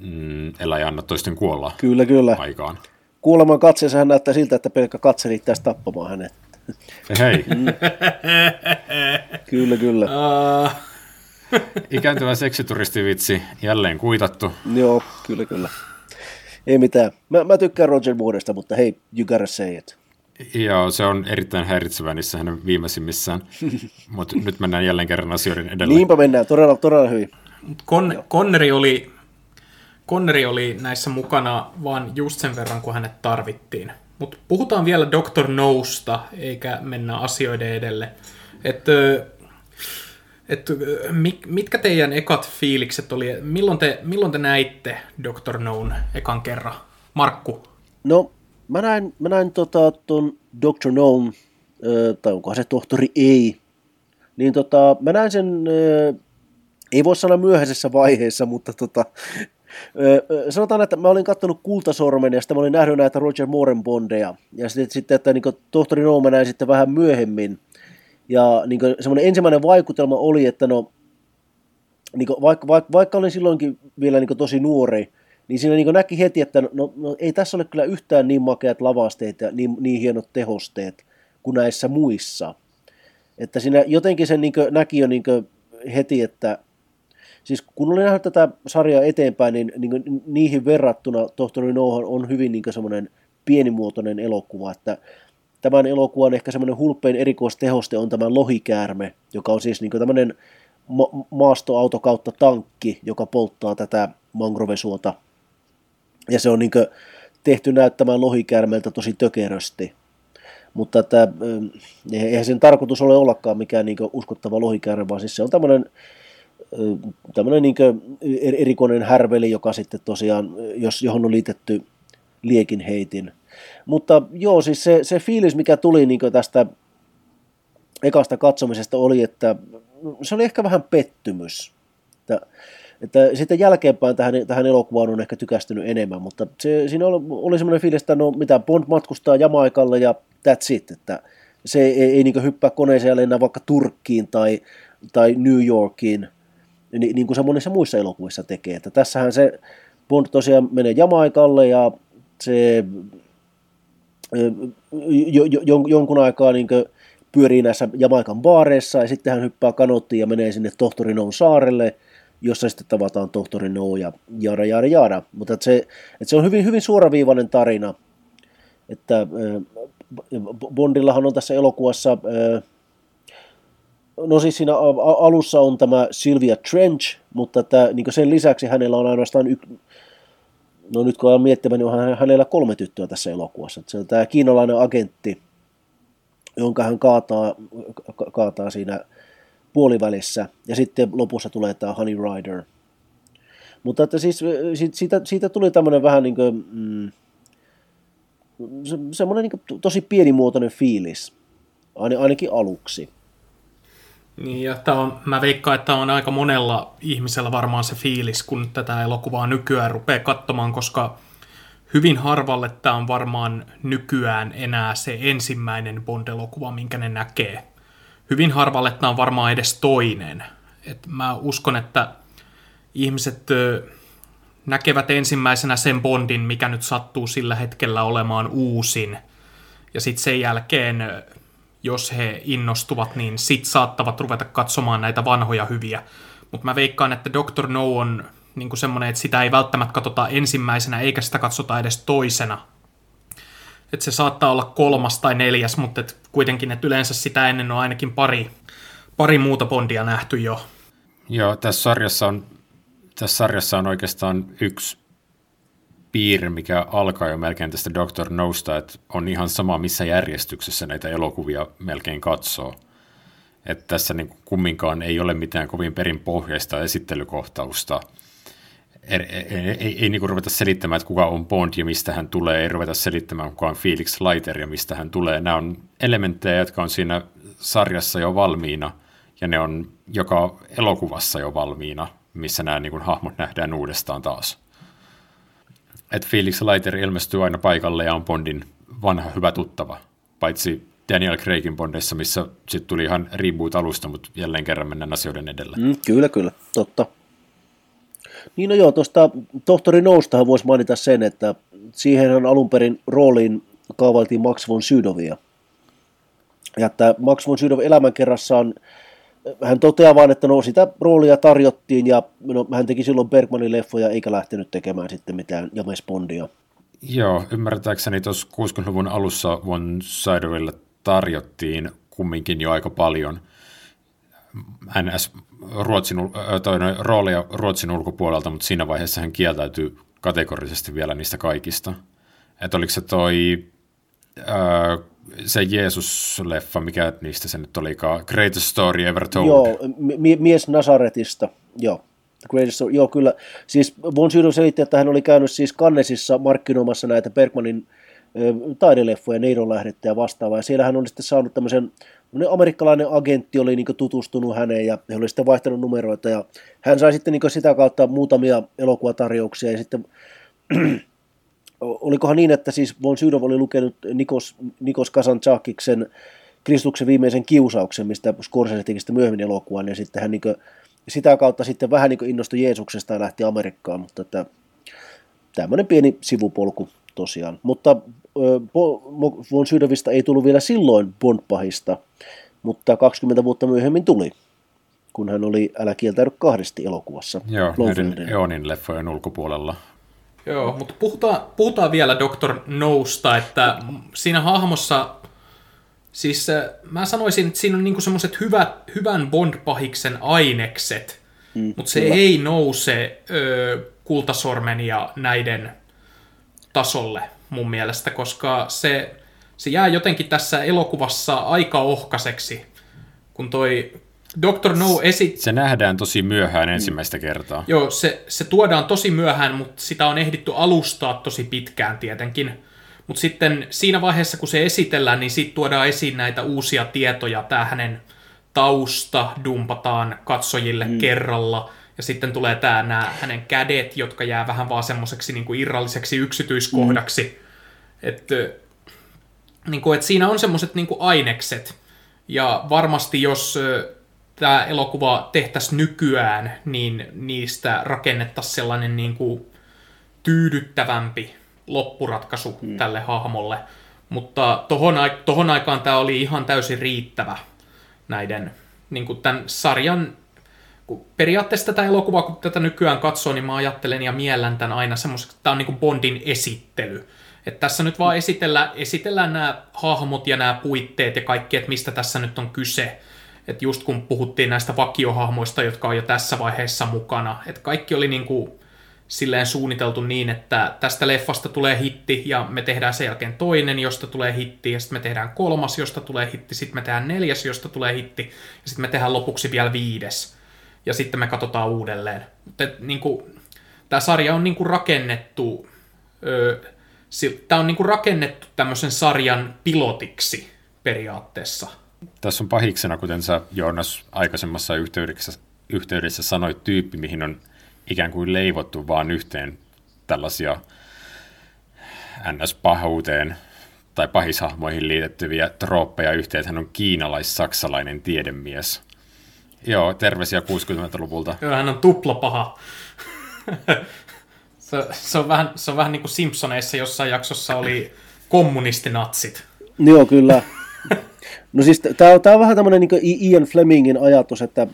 mm, Elä ja anna toisten kuolla kyllä, kyllä. aikaan. Kuoleman katseessa hän näyttää siltä, että pelkkä katse riittäisi tappamaan hänet. Hei. Mm. [LAUGHS] kyllä, kyllä. Uh. Ikääntyvä seksituristivitsi jälleen kuitattu. Joo, kyllä, kyllä. Ei mitään. Mä, mä tykkään Roger Mooresta, mutta hei, you gotta say it. Joo, se on erittäin häiritsevä niissä hänen viimeisimmissään, [LAUGHS] mutta nyt mennään jälleen kerran asioiden edelleen. Niinpä mennään, todella, todella hyvin. Kon, Konneri, oli, Konneri oli näissä mukana vain just sen verran, kun hänet tarvittiin. Mutta puhutaan vielä Dr. Nousta, eikä mennä asioiden edelle. Että et, mitkä teidän ekat fiilikset oli? Milloin te, milloin te näitte Dr. Noon ekan kerran? Markku? No, mä näin, mä näin tota, ton Dr. Noon, tai onkohan se tohtori ei, niin tota, mä näin sen, ei voi sanoa myöhäisessä vaiheessa, mutta tota, sanotaan, että mä olin katsonut Kultasormen ja sitten mä olin nähnyt näitä Roger Mooren bondeja. Ja sitten, sitten että niin tohtori No mä näin sitten vähän myöhemmin – ja niin semmoinen ensimmäinen vaikutelma oli, että no, niin vaikka, vaikka, vaikka olin silloinkin vielä niin tosi nuori, niin siinä niin näki heti, että no, no, ei tässä ole kyllä yhtään niin makeat lavasteet ja niin, niin hienot tehosteet kuin näissä muissa. Että siinä jotenkin sen niin näki jo niin heti, että siis kun olin nähnyt tätä sarjaa eteenpäin, niin, niin niihin verrattuna Tohtori No on hyvin niin semmoinen pienimuotoinen elokuva, että tämän elokuvan ehkä semmoinen hulppein erikoistehoste on tämä lohikäärme, joka on siis niin tämmöinen ma- maastoauto kautta tankki, joka polttaa tätä mangrovesuota. Ja se on niin tehty näyttämään lohikäärmeeltä tosi tökerösti. Mutta että, eihän sen tarkoitus ole ollakaan mikään niin uskottava lohikäärme, vaan siis se on tämmöinen tämmöinen niin erikoinen härveli, joka sitten tosiaan, jos, johon on liitetty liekin heitin. Mutta joo, siis se, se fiilis, mikä tuli niin tästä ekasta katsomisesta oli, että se oli ehkä vähän pettymys. Että, että sitten jälkeenpäin tähän, tähän elokuvaan on ehkä tykästynyt enemmän, mutta se, siinä oli, oli semmoinen fiilis, että no mitä Bond matkustaa Jamaikalle ja that's it, että se ei, ei niin hyppää koneeseen ja lennä vaikka Turkkiin tai, tai New Yorkiin, niin, niin kuin se monissa muissa elokuvissa tekee. Että tässähän se Bond tosiaan menee Jamaikalle ja se jo, jo, jonkun aikaa niin pyörii näissä Jamaikan baareissa ja sitten hän hyppää kanottiin ja menee sinne tohtori Noon saarelle, jossa sitten tavataan tohtori No ja jada jada jada. Mutta että se, että se on hyvin, hyvin suoraviivainen tarina, että Bondillahan on tässä elokuvassa, no siis siinä alussa on tämä Sylvia Trench, mutta että, niin sen lisäksi hänellä on ainoastaan yksi, no nyt kun olen miettimään, niin on hänellä kolme tyttöä tässä elokuvassa. Se on tämä kiinalainen agentti, jonka hän kaataa, kaataa siinä puolivälissä, ja sitten lopussa tulee tämä Honey Rider. Mutta että siis siitä, siitä tuli tämmöinen vähän niin kuin, mm, se, semmoinen niin tosi pienimuotoinen fiilis, ainakin aluksi. Niin, ja tämä on, mä veikkaan, että on aika monella ihmisellä varmaan se fiilis, kun tätä elokuvaa nykyään rupeaa katsomaan, koska hyvin harvalle tämä on varmaan nykyään enää se ensimmäinen Bond-elokuva, minkä ne näkee. Hyvin harvalle tämä on varmaan edes toinen. Et mä uskon, että ihmiset näkevät ensimmäisenä sen Bondin, mikä nyt sattuu sillä hetkellä olemaan uusin. Ja sitten sen jälkeen jos he innostuvat, niin sit saattavat ruveta katsomaan näitä vanhoja hyviä. Mutta mä veikkaan, että Dr. No on niin semmoinen, että sitä ei välttämättä katsota ensimmäisenä, eikä sitä katsota edes toisena. Että se saattaa olla kolmas tai neljäs, mutta et kuitenkin, että yleensä sitä ennen on ainakin pari, pari muuta Bondia nähty jo. Joo, tässä sarjassa on, tässä sarjassa on oikeastaan yksi piirre, mikä alkaa jo melkein tästä Dr. Nousta, että on ihan sama, missä järjestyksessä näitä elokuvia melkein katsoo. Että tässä niin kumminkaan ei ole mitään kovin perinpohjaista esittelykohtausta. Ei, ei, ei, ei niin ruveta selittämään, että kuka on Bond ja mistä hän tulee, ei ruveta selittämään, kuka on Felix Leiter ja mistä hän tulee. Nämä on elementtejä, jotka on siinä sarjassa jo valmiina, ja ne on joka elokuvassa jo valmiina, missä nämä niin kuin, hahmot nähdään uudestaan taas että Felix Leiter ilmestyy aina paikalle ja on Bondin vanha hyvä tuttava, paitsi Daniel Craigin Bondissa, missä sitten tuli ihan reboot alusta, mutta jälleen kerran mennään asioiden edellä. Mm, kyllä, kyllä, totta. Niin no joo, tuosta tohtori Noustahan voisi mainita sen, että siihen alun perin rooliin kaavailtiin Max von Sydowia. Ja että Max von Sydow elämänkerrassaan hän toteaa vain, että no sitä roolia tarjottiin ja no, hän teki silloin Bergmanin leffoja eikä lähtenyt tekemään sitten mitään James Bondia. Joo, ymmärtääkseni tuossa 60-luvun alussa Von Sydowille tarjottiin kumminkin jo aika paljon NS Ruotsin, toi, no, roolia Ruotsin ulkopuolelta, mutta siinä vaiheessa hän kieltäytyi kategorisesti vielä niistä kaikista. Että oliko se toi se Jeesus-leffa, mikä niistä se nyt olikaan? Greatest Story Ever Told. Joo, m- mies Nazaretista, joo. Greatest Story, joo kyllä. Siis Von Sydow selitti, että hän oli käynyt siis Kannesissa markkinoimassa näitä Bergmanin taideleffoja, Neidon lähdettä ja vastaavaa. Ja siellä hän on sitten saanut tämmöisen, amerikkalainen agentti oli niin tutustunut häneen ja he oli sitten vaihtanut numeroita ja hän sai sitten niin sitä kautta muutamia elokuvatarjouksia ja sitten [CLEARS THROAT] olikohan niin, että siis Von Sydow oli lukenut Nikos, Nikos Kazantzakiksen Kristuksen viimeisen kiusauksen, mistä Scorsese teki sitten myöhemmin elokuvan, ja sitten hän niin sitä kautta sitten vähän niin innostui Jeesuksesta ja lähti Amerikkaan, mutta että, tämmöinen pieni sivupolku tosiaan. Mutta Von Sydowista ei tullut vielä silloin Bond-pahista, mutta 20 vuotta myöhemmin tuli. kun hän oli Älä kieltäydy kahdesti elokuvassa. Joo, näiden Eonin leffojen ulkopuolella. Joo, mutta puhutaan, puhutaan vielä Dr. Nousta, että siinä hahmossa, siis äh, mä sanoisin, että siinä on niinku semmoiset hyvät, hyvän Bond-pahiksen ainekset, mm, mutta se kyllä. ei nouse ö, kultasormen ja näiden tasolle mun mielestä, koska se, se jää jotenkin tässä elokuvassa aika ohkaseksi, kun toi Dr. No esit... Se nähdään tosi myöhään ensimmäistä kertaa. Joo, se, se tuodaan tosi myöhään, mutta sitä on ehditty alustaa tosi pitkään tietenkin. Mutta sitten siinä vaiheessa, kun se esitellään, niin sitten tuodaan esiin näitä uusia tietoja. Tämä hänen tausta dumpataan katsojille mm. kerralla. Ja sitten tulee tämä nämä hänen kädet, jotka jää vähän vaan semmoiseksi niin irralliseksi yksityiskohdaksi. Mm. Että niin kuin, et siinä on semmoiset niin ainekset. Ja varmasti jos tämä elokuva tehtäisiin nykyään, niin niistä rakennettaisiin sellainen niin kuin tyydyttävämpi loppuratkaisu hmm. tälle hahmolle. Mutta tohon, tohon aikaan tämä oli ihan täysin riittävä näiden niin kuin tämän sarjan periaatteessa tätä elokuvaa, kun tätä nykyään katsoo, niin mä ajattelen ja miellän tämän aina semmoiseksi, että tämä on niin kuin Bondin esittely. Että tässä nyt vaan esitellään, esitellään nämä hahmot ja nämä puitteet ja kaikki, että mistä tässä nyt on kyse. Että just kun puhuttiin näistä vakiohahmoista, jotka on jo tässä vaiheessa mukana, että kaikki oli niin kuin silleen suunniteltu niin, että tästä leffasta tulee hitti ja me tehdään sen jälkeen toinen, josta tulee hitti ja sitten me tehdään kolmas, josta tulee hitti, sitten me tehdään neljäs, josta tulee hitti ja sitten me tehdään lopuksi vielä viides ja sitten me katsotaan uudelleen. Mutta niin kuin, tämä sarja on niin kuin rakennettu, tämä on niin kuin rakennettu tämmöisen sarjan pilotiksi periaatteessa – tässä on pahiksena, kuten sä Joonas aikaisemmassa yhteydessä, yhteydessä sanoit, tyyppi, mihin on ikään kuin leivottu vaan yhteen tällaisia NS-pahuuteen tai pahishahmoihin liitettyviä trooppeja yhteen. Hän on kiinalais-saksalainen tiedemies. Joo, terveisiä 60-luvulta. Joo, hän on tuplapaha. [LAUGHS] se, se, on vähän, se on vähän niin kuin Simpsoneissa jossain jaksossa oli kommunistinatsit. Joo, kyllä. No siis tämä on, on vähän tämmöinen niin Ian Flemingin ajatus, että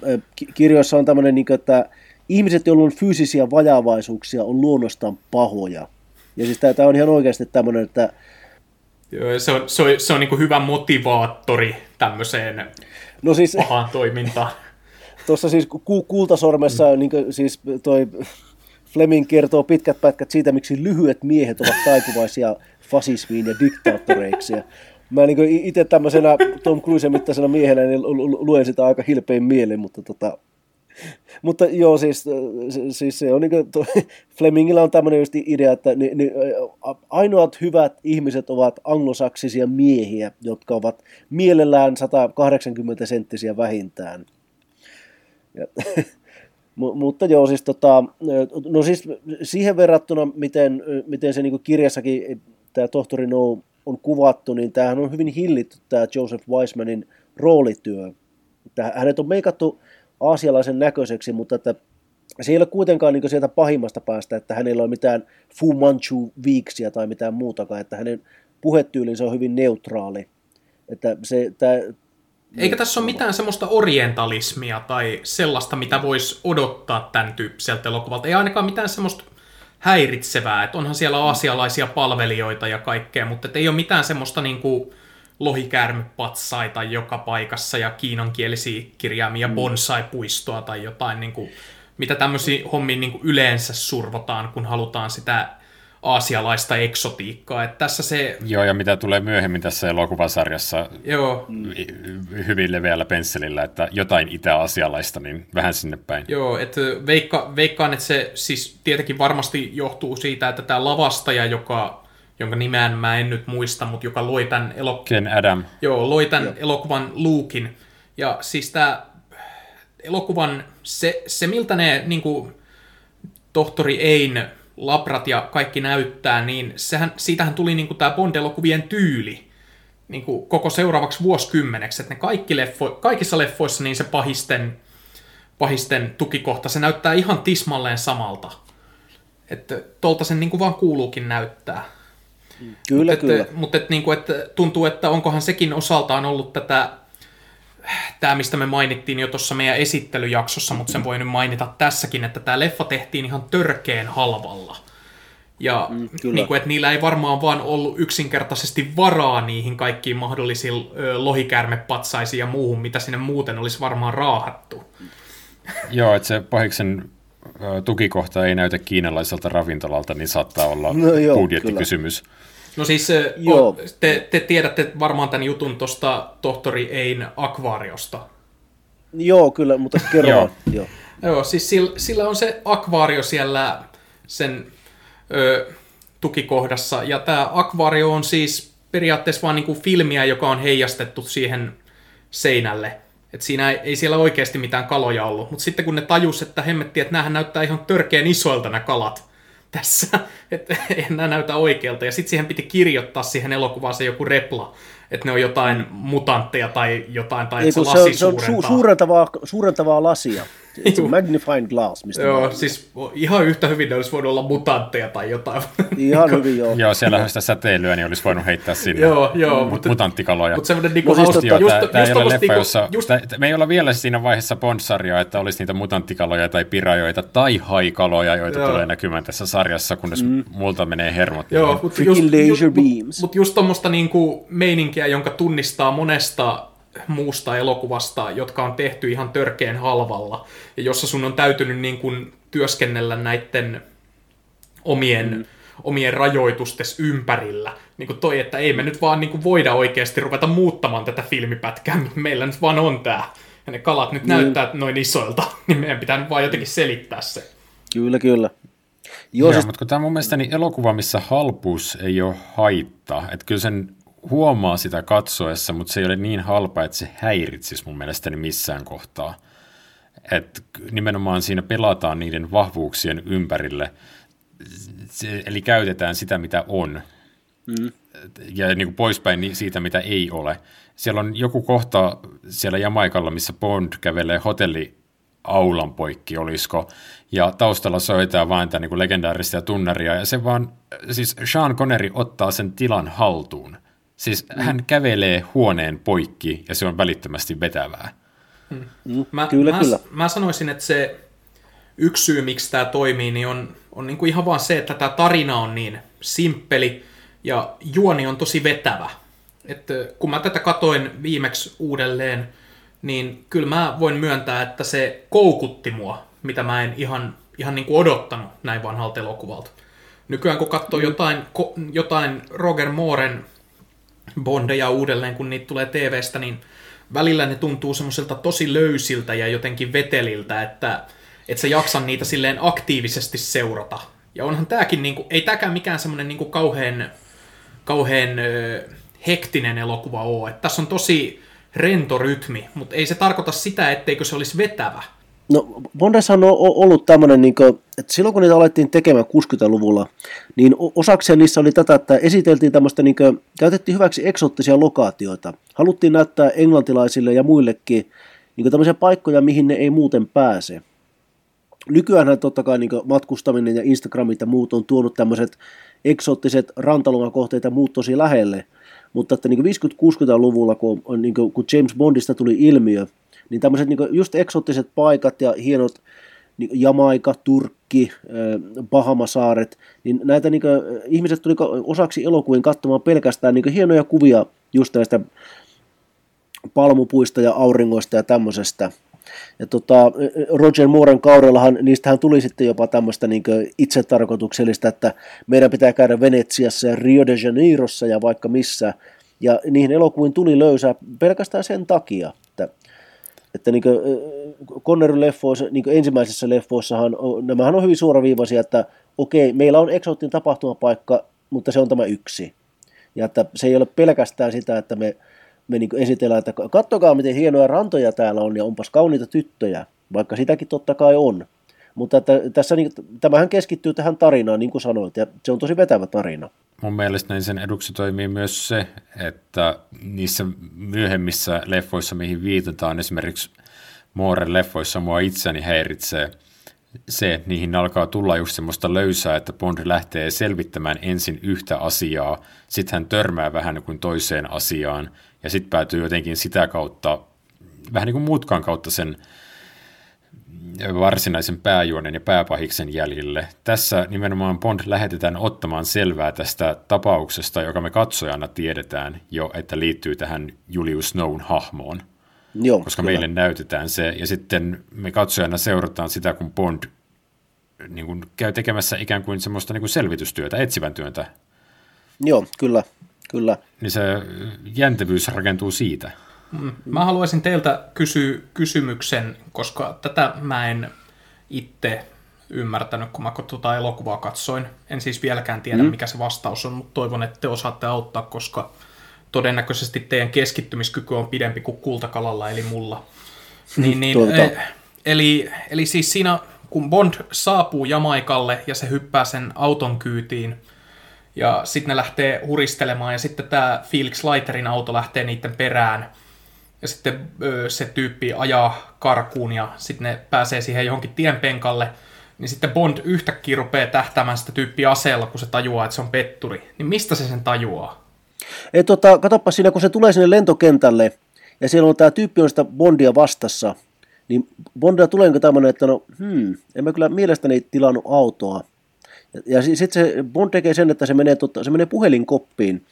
kirjoissa on tämmöinen, niin kuin, että ihmiset, joilla on fyysisiä vajavaisuuksia, on luonnostaan pahoja. Ja siis tämä on ihan oikeasti tämmöinen, että... Joo, se on, se on, se on niin hyvä motivaattori tämmöiseen no siis, pahaan toimintaan. Tuossa siis ku, kultasormessa mm. niin kuin, siis toi Fleming kertoo pitkät pätkät siitä, miksi lyhyet miehet ovat taipuvaisia fasismiin ja diktaattoreiksi. Ja mä niin itse tämmöisenä Tom Cruisen mittaisena miehenä niin luen sitä aika hilpein mieleen, mutta tota, mutta joo, siis, siis se on niin kuin, to, [LAUGHS] Flemingillä on tämmöinen just idea, että ni, ni, ainoat hyvät ihmiset ovat anglosaksisia miehiä, jotka ovat mielellään 180 senttisiä vähintään. Ja, [LAUGHS] mutta joo, siis, tota, no siis siihen verrattuna, miten, miten se niin kirjassakin tämä tohtori No on kuvattu, niin tämähän on hyvin hillitty tämä Joseph Weismanin roolityö. Että hänet on meikattu aasialaisen näköiseksi, mutta että se ei ole kuitenkaan niin sieltä pahimmasta päästä, että hänellä on mitään Fu Manchu viiksiä tai mitään muutakaan, että hänen puhetyylinsä on hyvin neutraali. Että se, tämä, eikä tässä ole mitään semmoista orientalismia tai sellaista, mitä voisi odottaa tämän tyyppiseltä elokuvalta. Ei ainakaan mitään semmoista häiritsevää, että onhan siellä aasialaisia palvelijoita ja kaikkea, mutta ei ole mitään semmoista niin kuin lohikäärmepatsaita joka paikassa ja kiinankielisiä kirjaimia, mm. bonsai-puistoa tai jotain, niin kuin, mitä tämmöisiä hommia niin kuin yleensä survotaan, kun halutaan sitä aasialaista eksotiikkaa. Että tässä se... Joo, ja mitä tulee myöhemmin tässä elokuvasarjassa Joo. hyvin leveällä pensselillä, että jotain itä-asialaista, niin vähän sinne päin. Joo, että veikka, veikkaan, että se siis tietenkin varmasti johtuu siitä, että tämä lavastaja, joka, jonka nimeän mä en nyt muista, mutta joka loi tämän, elok... Ken Adam. Joo, loi tämän Joo. elokuvan Luukin. Ja siis tämä elokuvan, se, se miltä ne niin kuin, tohtori Ein labrat ja kaikki näyttää, niin sehän, siitähän tuli niin kuin tämä Bond-elokuvien tyyli niin kuin koko seuraavaksi vuosikymmeneksi, että ne kaikki leffo, kaikissa leffoissa niin se pahisten, pahisten tukikohta, se näyttää ihan tismalleen samalta. Että tuolta sen niin kuin vaan kuuluukin näyttää. Kyllä, mutta kyllä. Että, mutta että, niin kuin, että tuntuu, että onkohan sekin osaltaan ollut tätä tämä, mistä me mainittiin jo tuossa meidän esittelyjaksossa, mutta sen voi nyt mainita tässäkin, että tämä leffa tehtiin ihan törkeen halvalla. Ja mm, niin kuin, että niillä ei varmaan vaan ollut yksinkertaisesti varaa niihin kaikkiin mahdollisiin lohikäärmepatsaisiin ja muuhun, mitä sinne muuten olisi varmaan raahattu. Joo, että se pahiksen tukikohta ei näytä kiinalaiselta ravintolalta, niin saattaa olla no joo, budjettikysymys. Kyllä. No siis joo. Te, te tiedätte varmaan tämän jutun tuosta tohtori Ein akvaariosta. Joo, kyllä, mutta kerro. joo. joo. joo, siis sillä, sillä on se akvaario siellä sen ö, tukikohdassa, ja tämä akvaario on siis periaatteessa vaan niinku filmiä, joka on heijastettu siihen seinälle. Et siinä ei, ei siellä oikeasti mitään kaloja ollut. Mutta sitten kun ne tajus, että hemmetti, että näähän näyttää ihan törkeän isoilta nämä kalat tässä, [LAUGHS] että ei nämä näytä oikealta. Ja sitten siihen piti kirjoittaa siihen elokuvaan se joku repla, että ne on jotain mutantteja tai jotain, tai Ei, se, lasi se on, se on su- suurentavaa, suurentavaa lasia. It's a magnifying glass. Mistä joo, siis ihan yhtä hyvin ne olisi voinut olla mutantteja tai jotain. Ihan hyvin, joo. joo, siellä sitä säteilyä, niin olisi voinut heittää sinne joo, joo, mut, mutanttikaloja. Mutta semmoinen niinku no, hauska, just, just, tämä ei ole leffa, niinku, jossa, just... me ei olla vielä siinä vaiheessa Bond-sarjaa, että olisi niitä mutanttikaloja tai pirajoita tai haikaloja, joita joo. tulee näkymään tässä sarjassa, kunnes mm. multa menee hermot. Joo, mutta just, laser beams. Mut just tuommoista niinku meininkiä, jonka tunnistaa monesta muusta elokuvasta, jotka on tehty ihan törkeen halvalla, ja jossa sun on täytynyt niin kuin työskennellä näiden omien, mm. omien rajoitustes ympärillä. Niin kuin toi, että ei me nyt vaan niin kuin voida oikeasti ruveta muuttamaan tätä filmipätkää, meillä nyt vaan on tää. Ja ne kalat nyt mm. näyttää noin isoilta, [LAUGHS] niin meidän pitää nyt vaan jotenkin selittää se. Kyllä, kyllä. Joo, Joo siis... mutta tämä on mun mielestä niin elokuva, missä halpuus ei ole haitta. Että kyllä sen huomaa sitä katsoessa, mutta se ei ole niin halpa, että se häiritsisi mun mielestäni missään kohtaa. Et nimenomaan siinä pelataan niiden vahvuuksien ympärille, se, eli käytetään sitä, mitä on, mm. ja niin kuin poispäin siitä, mitä ei ole. Siellä on joku kohta siellä Jamaikalla, missä Bond kävelee hotelli aulan poikki, olisiko, ja taustalla soitaa vain tämä niin legendaarista tunnaria, ja se vaan, siis Sean Connery ottaa sen tilan haltuun. Siis mm. hän kävelee huoneen poikki ja se on välittömästi vetävää. Mm. Mm. Mä, kyllä, mä, kyllä. Mä sanoisin, että se yksi syy, miksi tämä toimii, niin on, on niin kuin ihan vaan se, että tämä tarina on niin simppeli ja juoni on tosi vetävä. Että kun mä tätä katoin viimeksi uudelleen, niin kyllä mä voin myöntää, että se koukutti mua, mitä mä en ihan, ihan niin kuin odottanut näin vanhalta elokuvalta. Nykyään kun katsoo mm. jotain, jotain Roger Mooren bondeja uudelleen, kun niitä tulee TVstä, niin välillä ne tuntuu semmoiselta tosi löysiltä ja jotenkin veteliltä, että et sä jaksa niitä silleen aktiivisesti seurata. Ja onhan tääkin, niinku, ei tääkään mikään semmoinen niinku kauhean, kauhean ö, hektinen elokuva ole. Et tässä on tosi rento rytmi, mutta ei se tarkoita sitä, etteikö se olisi vetävä. No Bondessa on ollut tämmöinen, niin kuin, että silloin kun niitä alettiin tekemään 60-luvulla, niin osakseen niissä oli tätä, että esiteltiin tämmöistä, niin kuin, käytettiin hyväksi eksoottisia lokaatioita. Haluttiin näyttää englantilaisille ja muillekin niin kuin tämmöisiä paikkoja, mihin ne ei muuten pääse. Nykyään totta kai niin matkustaminen ja Instagramit ja muut on tuonut tämmöiset eksoottiset ja muut tosi lähelle, mutta että niin 50-60-luvulla, kun, niin kuin, kun James Bondista tuli ilmiö, niin tämmöiset niin just eksoottiset paikat ja hienot niin Jamaika, Turkki, Bahamasaaret, niin näitä niin kuin, ihmiset tuli osaksi elokuvien katsomaan pelkästään niin hienoja kuvia just näistä palmupuista ja auringoista ja tämmöisestä. Ja tota, Roger Mooren kaudellahan, niistähän tuli sitten jopa tämmöistä niin itsetarkoituksellista, että meidän pitää käydä Venetsiassa ja Rio de Janeirossa ja vaikka missä. Ja niihin elokuviin tuli löysää pelkästään sen takia, että niin Connerin leffoissa, niin ensimmäisessä leffoissahan, nämähän on hyvin suoraviivaisia, että okei, meillä on eksoottinen tapahtumapaikka, mutta se on tämä yksi. Ja että se ei ole pelkästään sitä, että me, me niin esitellään, että kattokaa miten hienoja rantoja täällä on ja onpas kauniita tyttöjä, vaikka sitäkin totta kai on. Mutta että tässä, niin, tämähän keskittyy tähän tarinaan, niin kuin sanoit, ja se on tosi vetävä tarina mun mielestä näin sen eduksi toimii myös se, että niissä myöhemmissä leffoissa, mihin viitataan, esimerkiksi Mooren leffoissa mua itseni häiritsee se, että niihin alkaa tulla just semmoista löysää, että Bond lähtee selvittämään ensin yhtä asiaa, sitten hän törmää vähän kuin toiseen asiaan, ja sitten päätyy jotenkin sitä kautta vähän niin kuin mutkan kautta sen varsinaisen pääjuonen ja pääpahiksen jäljille. Tässä nimenomaan Bond lähetetään ottamaan selvää tästä tapauksesta, joka me katsojana tiedetään jo, että liittyy tähän Julius Snown hahmoon. Joo, koska kyllä. meille näytetään se, ja sitten me katsojana seurataan sitä, kun Bond niin kuin, käy tekemässä ikään kuin semmoista niin kuin selvitystyötä, etsivän työntä. Joo, kyllä, kyllä. Niin se jäntevyys rakentuu siitä. Mm. Mä haluaisin teiltä kysyä kysymyksen, koska tätä mä en itse ymmärtänyt, kun mä tuota elokuvaa katsoin. En siis vieläkään tiedä, mm. mikä se vastaus on, mutta toivon, että te osaatte auttaa, koska todennäköisesti teidän keskittymiskyky on pidempi kuin kultakalalla, eli mulla. Niin, niin, tuota. e, eli, eli siis siinä, kun Bond saapuu Jamaikalle ja se hyppää sen auton kyytiin, ja sitten ne lähtee huristelemaan, ja sitten tämä Felix Leiterin auto lähtee niiden perään, ja sitten se tyyppi ajaa karkuun, ja sitten ne pääsee siihen johonkin tienpenkalle, niin sitten Bond yhtäkkiä rupeaa tähtäämään sitä tyyppiä aseella, kun se tajuaa, että se on petturi. Niin mistä se sen tajuaa? Ei, tota, katoppa siinä, kun se tulee sinne lentokentälle, ja siellä on tämä tyyppi on sitä Bondia vastassa, niin Bondia tulee niin tämmöinen, että no, hmm, en mä kyllä mielestäni tilannut autoa. Ja, ja sitten se Bond tekee sen, että se menee, tota, se menee puhelinkoppiin,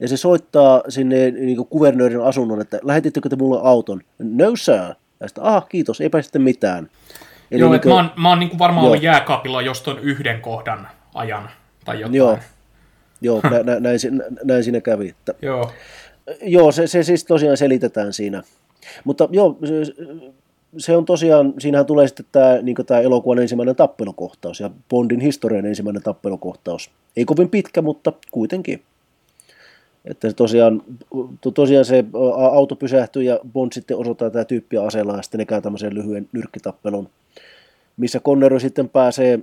ja se soittaa sinne niin kuvernöörin asunnon, että lähetittekö te mulle auton? No sir. Ja sitten, ah, kiitos, eipä sitten mitään. Eli joo, niin kuin, mä oon, mä oon niin kuin varmaan joo. ollut jääkaapilla jostain yhden kohdan ajan tai jotain. Joo, joo nä, nä, näin, näin siinä kävi. Että, joo. Joo, se, se siis tosiaan selitetään siinä. Mutta joo, se, se on tosiaan, siinähän tulee sitten tämä, niin tämä elokuvan ensimmäinen tappelukohtaus ja Bondin historian ensimmäinen tappelukohtaus. Ei kovin pitkä, mutta kuitenkin. Että tosiaan, to, tosiaan se auto pysähtyy ja Bond sitten osoittaa tätä tyyppiä aseella ja sitten ne käy tämmöisen lyhyen nyrkkitappelun, missä Connery sitten pääsee,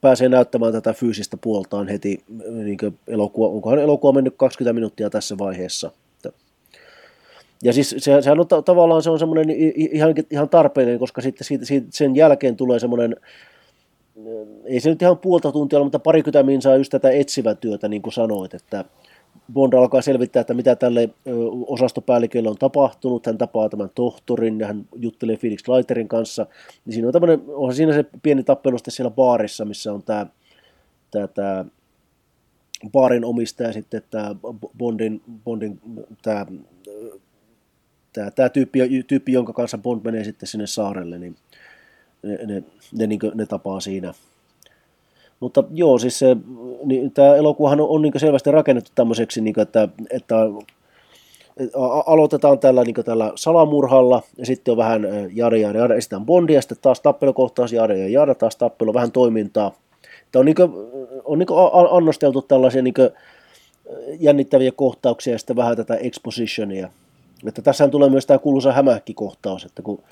pääsee näyttämään tätä fyysistä puoltaan heti, niin elokuva, onkohan elokuva mennyt 20 minuuttia tässä vaiheessa. Ja siis se, sehän on tavallaan se on semmoinen ihan, ihan tarpeellinen, koska sitten siitä, siitä, sen jälkeen tulee semmoinen, ei se nyt ihan puolta tuntia ole, mutta parikymmentä minsaa just tätä etsivää työtä, niin kuin sanoit, että Bond alkaa selvittää, että mitä tälle osastopäällikölle on tapahtunut. Hän tapaa tämän tohtorin ja hän juttelee Felix Leiterin kanssa. Niin siinä on tämmöinen, onhan siinä se pieni tappelu siellä baarissa, missä on tämä, tämä, tämä baarin omistaja sitten tämä Bondin, Bondin tämä, tämä, tämä tyyppi, tyyppi, jonka kanssa Bond menee sitten sinne saarelle, niin ne, ne, ne, niin ne tapaa siinä. Mutta joo, siis se, niin, tämä elokuvahan on, on niin selvästi rakennettu tämmöiseksi, niin kuin, että, että aloitetaan tällä, niin tällä salamurhalla, ja sitten on vähän jari jari jari, esitään Bondia, sitten taas tappelukohtaus, jari ja jari, taas tappelu, vähän toimintaa. Tämä on, niin kuin, on niin annosteltu tällaisia niin jännittäviä kohtauksia ja sitten vähän tätä expositionia. Että tässähän tulee myös tämä kuuluisa hämähäkkikohtaus, että kun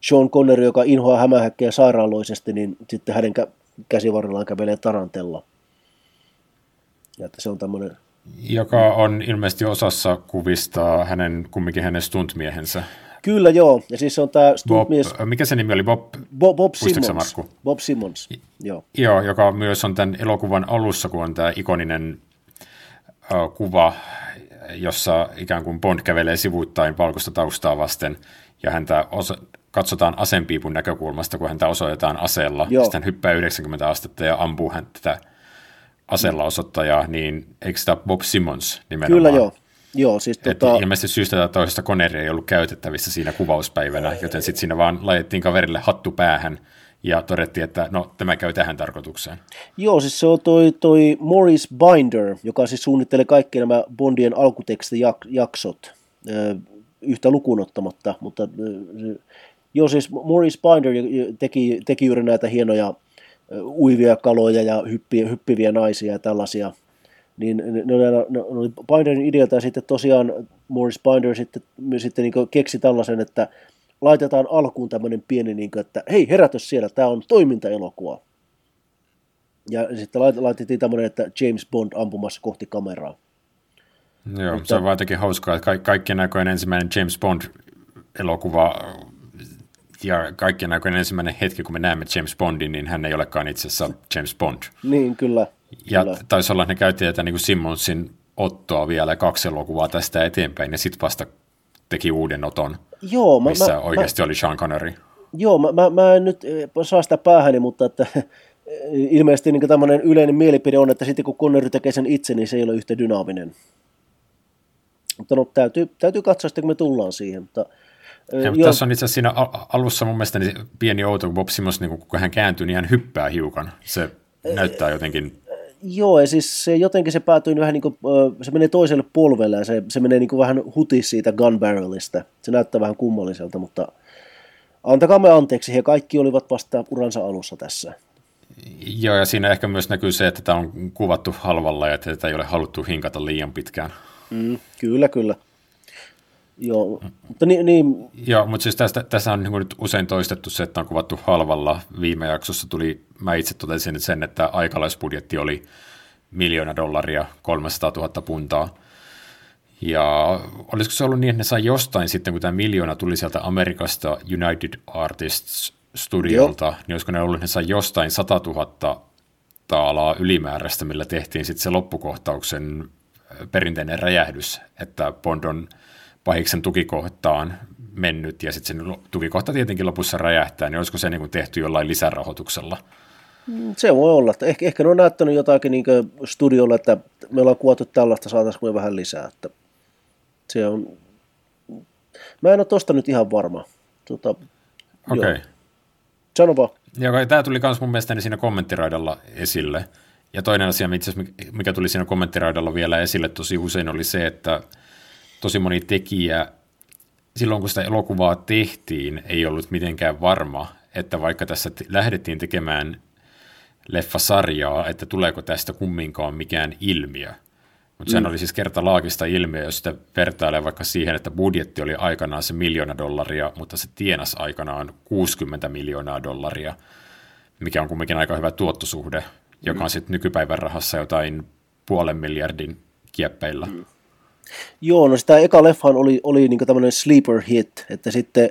Sean Connery, joka inhoaa hämähäkkejä sairaaloisesti, niin sitten hänen käsivarrellaan kävelee tarantella. Ja että se on tämmöinen... Joka on ilmeisesti osassa kuvista hänen, kumminkin hänen stuntmiehensä. Kyllä joo, ja siis se on tämä stuntmies... Bob, mikä se nimi oli? Bob, Bob, Bob Simmons. Markku? Bob Simmons, joo. Joo, joka myös on tämän elokuvan alussa, kun on tämä ikoninen uh, kuva, jossa ikään kuin Bond kävelee sivuittain valkoista taustaa vasten, ja häntä osa, katsotaan asenpiipun näkökulmasta, kun häntä osoitetaan aseella. Joo. Sitten hän hyppää 90 astetta ja ampuu hän tätä aseella osoittajaa, niin eikö sitä Bob Simmons nimenomaan? Kyllä joo. Joo, siis tota... Ilmeisesti syystä tai toisesta koneri ei ollut käytettävissä siinä kuvauspäivänä, joten sitten siinä vaan laitettiin kaverille hattu päähän ja todettiin, että no tämä käy tähän tarkoitukseen. Joo, siis se on toi, toi Morris Binder, joka siis suunnittelee kaikki nämä Bondien alkutekstijaksot yhtä lukunottamatta, mutta Joo, siis Maurice Binder teki, teki juuri näitä hienoja uivia kaloja ja hyppiä, hyppiviä naisia ja tällaisia. Niin ne, ne, ne, oli Binderin idealta ja sitten tosiaan Maurice Binder sitten, sitten niin keksi tällaisen, että laitetaan alkuun tämmöinen pieni, niin kuin, että hei herätys siellä, tämä on toimintaelokuva. Ja sitten laitettiin tämmöinen, että James Bond ampumassa kohti kameraa. Joo, Mutta, se on vaan jotenkin hauskaa, että kaikkien näköinen ensimmäinen James Bond-elokuva ja kaikkien aikojen ensimmäinen hetki, kun me näemme James Bondin, niin hän ei olekaan itse asiassa James Bond. Niin, kyllä. Ja kyllä. taisi olla, että ne käytti tätä niin kuin Simmonsin ottoa vielä kaksi elokuvaa tästä eteenpäin, ja sitten vasta teki uuden oton, Joo, mä, missä mä, oikeasti mä, oli Sean Connery. Joo, mä, mä, mä en nyt eh, saa sitä päähäni, mutta että ilmeisesti niin tämmöinen yleinen mielipide on, että sitten kun Connery tekee sen itse, niin se ei ole yhtä dynaaminen. Mutta no, täytyy, täytyy katsoa sitten, kun me tullaan siihen. Mutta, ja, mutta tässä on itse asiassa siinä alussa mun mielestä niin pieni outo, kun Bob Simmons, niin kun hän kääntyy, niin hän hyppää hiukan. Se näyttää jotenkin... Joo, ja siis se, jotenkin se päätyy vähän niin kuin, se menee toiselle polvelle ja se, se menee niin kuin vähän hutis siitä gun barrelista. Se näyttää vähän kummalliselta, mutta antakaa me anteeksi, he kaikki olivat vasta uransa alussa tässä. Joo, ja siinä ehkä myös näkyy se, että tämä on kuvattu halvalla ja että tätä ei ole haluttu hinkata liian pitkään. Mm, kyllä, kyllä. Joo, mutta niin, niin... Joo, mutta siis tästä, tässä on niin nyt usein toistettu se, että on kuvattu halvalla. Viime jaksossa tuli, mä itse totesin sen, että aikalaisbudjetti oli miljoona dollaria, 300 000 puntaa. Ja olisiko se ollut niin, että ne sai jostain sitten, kun tämä miljoona tuli sieltä Amerikasta United Artists studiolta, Joo. niin olisiko ne ollut, että ne sai jostain 100 000 taalaa ylimääräistä, millä tehtiin sitten se loppukohtauksen perinteinen räjähdys, että Bond on pahiksen tukikohtaan mennyt ja sitten se tukikohta tietenkin lopussa räjähtää, niin olisiko se niin kuin tehty jollain lisärahoituksella? Mm, se voi olla. Että ehkä, ehkä ne on näyttänyt jotakin niin studiolla, että me ollaan kuvattu tällaista, saataisiin vähän lisää. Että se on... Mä en ole tosta nyt ihan varma. Tota, Okei. Okay. Sano vaan. Joo, tämä tuli myös mun mielestä siinä kommenttiraidalla esille. Ja toinen asia, mikä tuli siinä kommenttiraidalla vielä esille tosi usein, oli se, että tosi moni tekijä silloin, kun sitä elokuvaa tehtiin, ei ollut mitenkään varma, että vaikka tässä lähdettiin tekemään leffasarjaa, että tuleeko tästä kumminkaan mikään ilmiö. Mutta sehän mm. oli siis kertalaakista ilmiö, jos sitä vertailee vaikka siihen, että budjetti oli aikanaan se miljoona dollaria, mutta se tienas aikanaan 60 miljoonaa dollaria, mikä on kumminkin aika hyvä tuottosuhde, joka on mm. sitten nykypäivän rahassa jotain puolen miljardin kieppeillä. Mm. Joo, no sitä eka leffahan oli, oli niin tämmöinen sleeper hit, että sitten,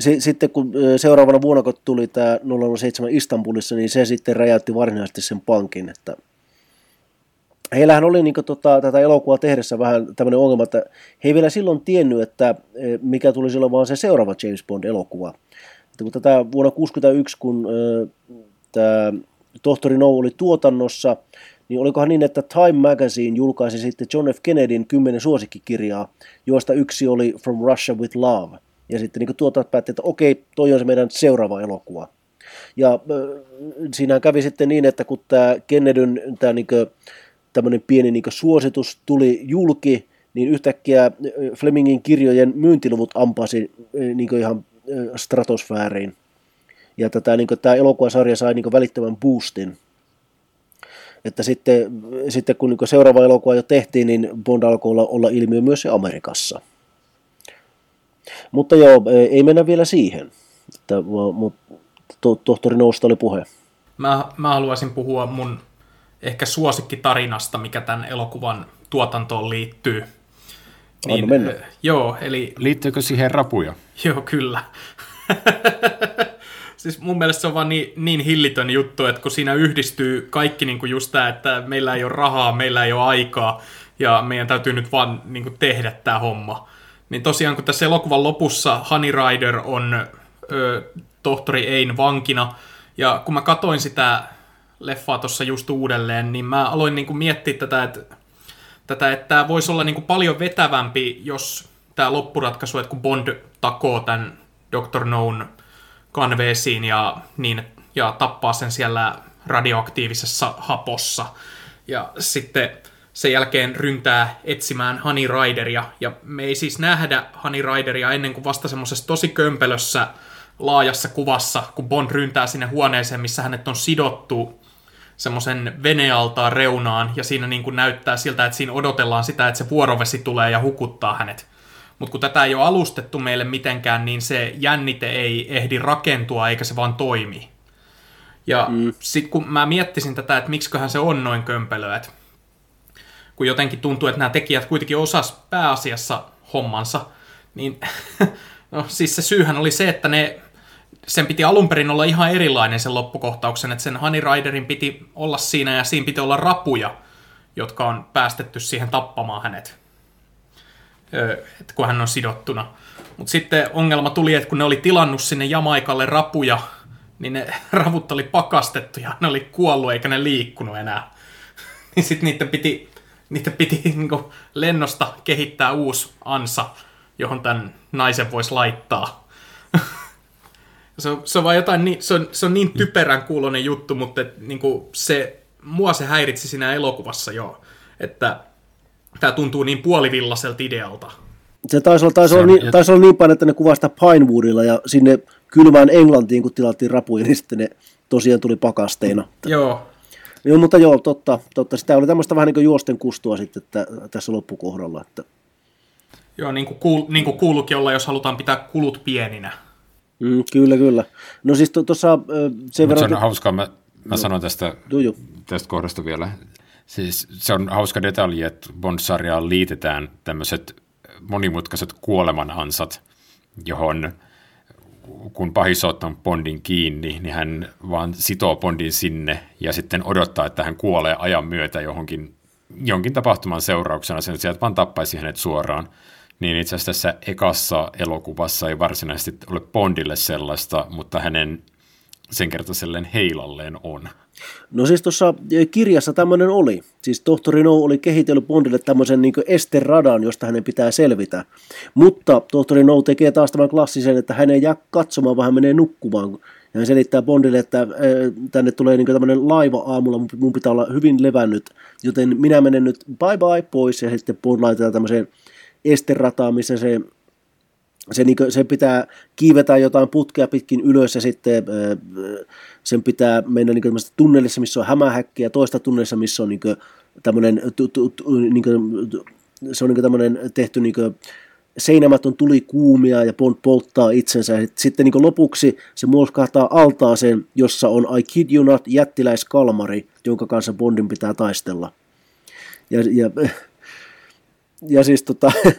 se, sitten kun seuraavana vuonna kun tuli tämä 007 Istanbulissa, niin se sitten räjäytti varsinaisesti sen pankin, että heillähän oli niin kuin, tota, tätä elokuvaa tehdessä vähän tämmöinen ongelma, että he ei vielä silloin tiennyt, että mikä tulisi olemaan se seuraava James Bond-elokuva. Että kun tätä vuonna 1961, kun äh, tämä Tohtori No oli tuotannossa, niin olikohan niin, että Time Magazine julkaisi sitten John F. Kennedyn kymmenen suosikkikirjaa, joista yksi oli From Russia with Love. Ja sitten niin tuotat päätti, että okei, toi on se meidän seuraava elokuva. Ja äh, siinä kävi sitten niin, että kun tämä Kennedyn tämä niin tämmöinen pieni niin suositus tuli julki, niin yhtäkkiä Flemingin kirjojen myyntiluvut ampasi niin ihan stratosfääriin. Ja tätä, niin tämä elokuvasarja sai niin välittömän boostin että sitten, sitten kun niin seuraava elokuva jo tehtiin, niin Bond alkoi olla, olla ilmiö myös Amerikassa. Mutta joo, ei mennä vielä siihen. Että, mutta to, tohtori Nousta oli puhe. Mä, mä haluaisin puhua mun ehkä suosikkitarinasta, mikä tämän elokuvan tuotantoon liittyy. Niin, mennä. Joo, eli... Liittyykö siihen rapuja? Joo, kyllä. [LAUGHS] siis mun mielestä se on vaan niin, niin hillitön juttu, että kun siinä yhdistyy kaikki niin kuin just tämä, että meillä ei ole rahaa, meillä ei ole aikaa ja meidän täytyy nyt vaan niin kuin tehdä tämä homma. Niin tosiaan kun tässä elokuvan lopussa Honey Rider on ö, tohtori Ein vankina ja kun mä katoin sitä leffaa tuossa just uudelleen, niin mä aloin niin kuin miettiä tätä, että tätä, että tämä voisi olla niin kuin paljon vetävämpi, jos tämä loppuratkaisu, että kun Bond takoo tämän Dr. Noon kanveesiin ja, niin, ja tappaa sen siellä radioaktiivisessa hapossa. Ja sitten sen jälkeen ryntää etsimään Honey Rideria. Ja me ei siis nähdä Honey Rideria ennen kuin vasta semmoisessa tosi kömpelössä laajassa kuvassa, kun Bond ryntää sinne huoneeseen, missä hänet on sidottu semmoisen venealtaan reunaan, ja siinä niin kuin näyttää siltä, että siinä odotellaan sitä, että se vuorovesi tulee ja hukuttaa hänet. Mutta kun tätä ei ole alustettu meille mitenkään, niin se jännite ei ehdi rakentua eikä se vaan toimi. Ja mm. sitten kun mä miettisin tätä, että miksiköhän se on noin kömpelöä, että kun jotenkin tuntuu, että nämä tekijät kuitenkin osas pääasiassa hommansa, niin [LAUGHS] no, siis se syyhän oli se, että ne, sen piti alun perin olla ihan erilainen sen loppukohtauksen, että sen Honey Riderin piti olla siinä ja siinä piti olla rapuja, jotka on päästetty siihen tappamaan hänet. Että kun hän on sidottuna. Mutta sitten ongelma tuli, että kun ne oli tilannut sinne Jamaikalle rapuja, niin ne [LAUGHS] ravut oli pakastettu ja ne oli kuollut eikä ne liikkunut enää. [LAUGHS] niin sitten niiden piti, niiden piti niinku lennosta kehittää uusi ansa, johon tämän naisen voisi laittaa. [LAUGHS] se, on, se on vaan jotain, niin, se, on, se on niin typerän kuulonen juttu, mutta et, niinku, se, mua se häiritsi siinä elokuvassa jo, että tämä tuntuu niin puolivillaiselta idealta. Se taisi olla, taisi, se olla, niin, taisi olla niin päin, että ne kuvasta Pinewoodilla ja sinne kylmään Englantiin, kun tilattiin rapuja, niin sitten ne tosiaan tuli pakasteina. Joo. Joo, mutta joo, totta, totta. Sitä oli tämmöistä vähän niin kuin juosten kustua sitten että, tässä loppukohdalla. Että. Joo, niin kuin, kuul, niin kuin kuuluukin olla, jos halutaan pitää kulut pieninä. Mm, kyllä, kyllä. No siis tuossa sen verran... Se on hauskaa, mä, mä no. sanon tästä, tästä kohdasta vielä. Siis se on hauska detalji, että Bond-sarjaan liitetään tämmöiset monimutkaiset kuolemanansat, johon kun pahis ottaa Bondin kiinni, niin hän vaan sitoo Bondin sinne ja sitten odottaa, että hän kuolee ajan myötä johonkin, jonkin tapahtuman seurauksena, sen sieltä vaan tappaisi hänet suoraan. Niin itse asiassa tässä ekassa elokuvassa ei varsinaisesti ole Bondille sellaista, mutta hänen sen kertaiselleen heilalleen on. No siis tuossa eh, kirjassa tämmöinen oli. Siis tohtori No oli kehitellyt Bondille tämmöisen niin esteradan, josta hänen pitää selvitä. Mutta tohtori No tekee taas tämän klassisen, että hän ei jää katsomaan, vaan hän menee nukkumaan. Ja hän selittää Bondille, että äh, tänne tulee niin tämmöinen laiva aamulla, mun pitää olla hyvin levännyt, joten minä menen nyt bye bye pois. Ja sitten Bond laitetaan tämmöiseen esterataan, missä se se, niin kuin, sen pitää kiivetä jotain putkea pitkin ylös ja sitten sen pitää mennä niin kuin, tunnelissa, missä on hämähäkkiä, toista tunnelissa, missä on niin kuin, tämmöinen, tu, tu, tu, niin kuin, se on niin tämmöinen tehty niin kuin, seinämät on tuli kuumia ja polttaa itsensä. Ja sitten niin lopuksi se muoskahtaa altaaseen, jossa on I kid you not jättiläiskalmari, jonka kanssa Bondin pitää taistella. Ja, ja, ja siis tota, [LAUGHS]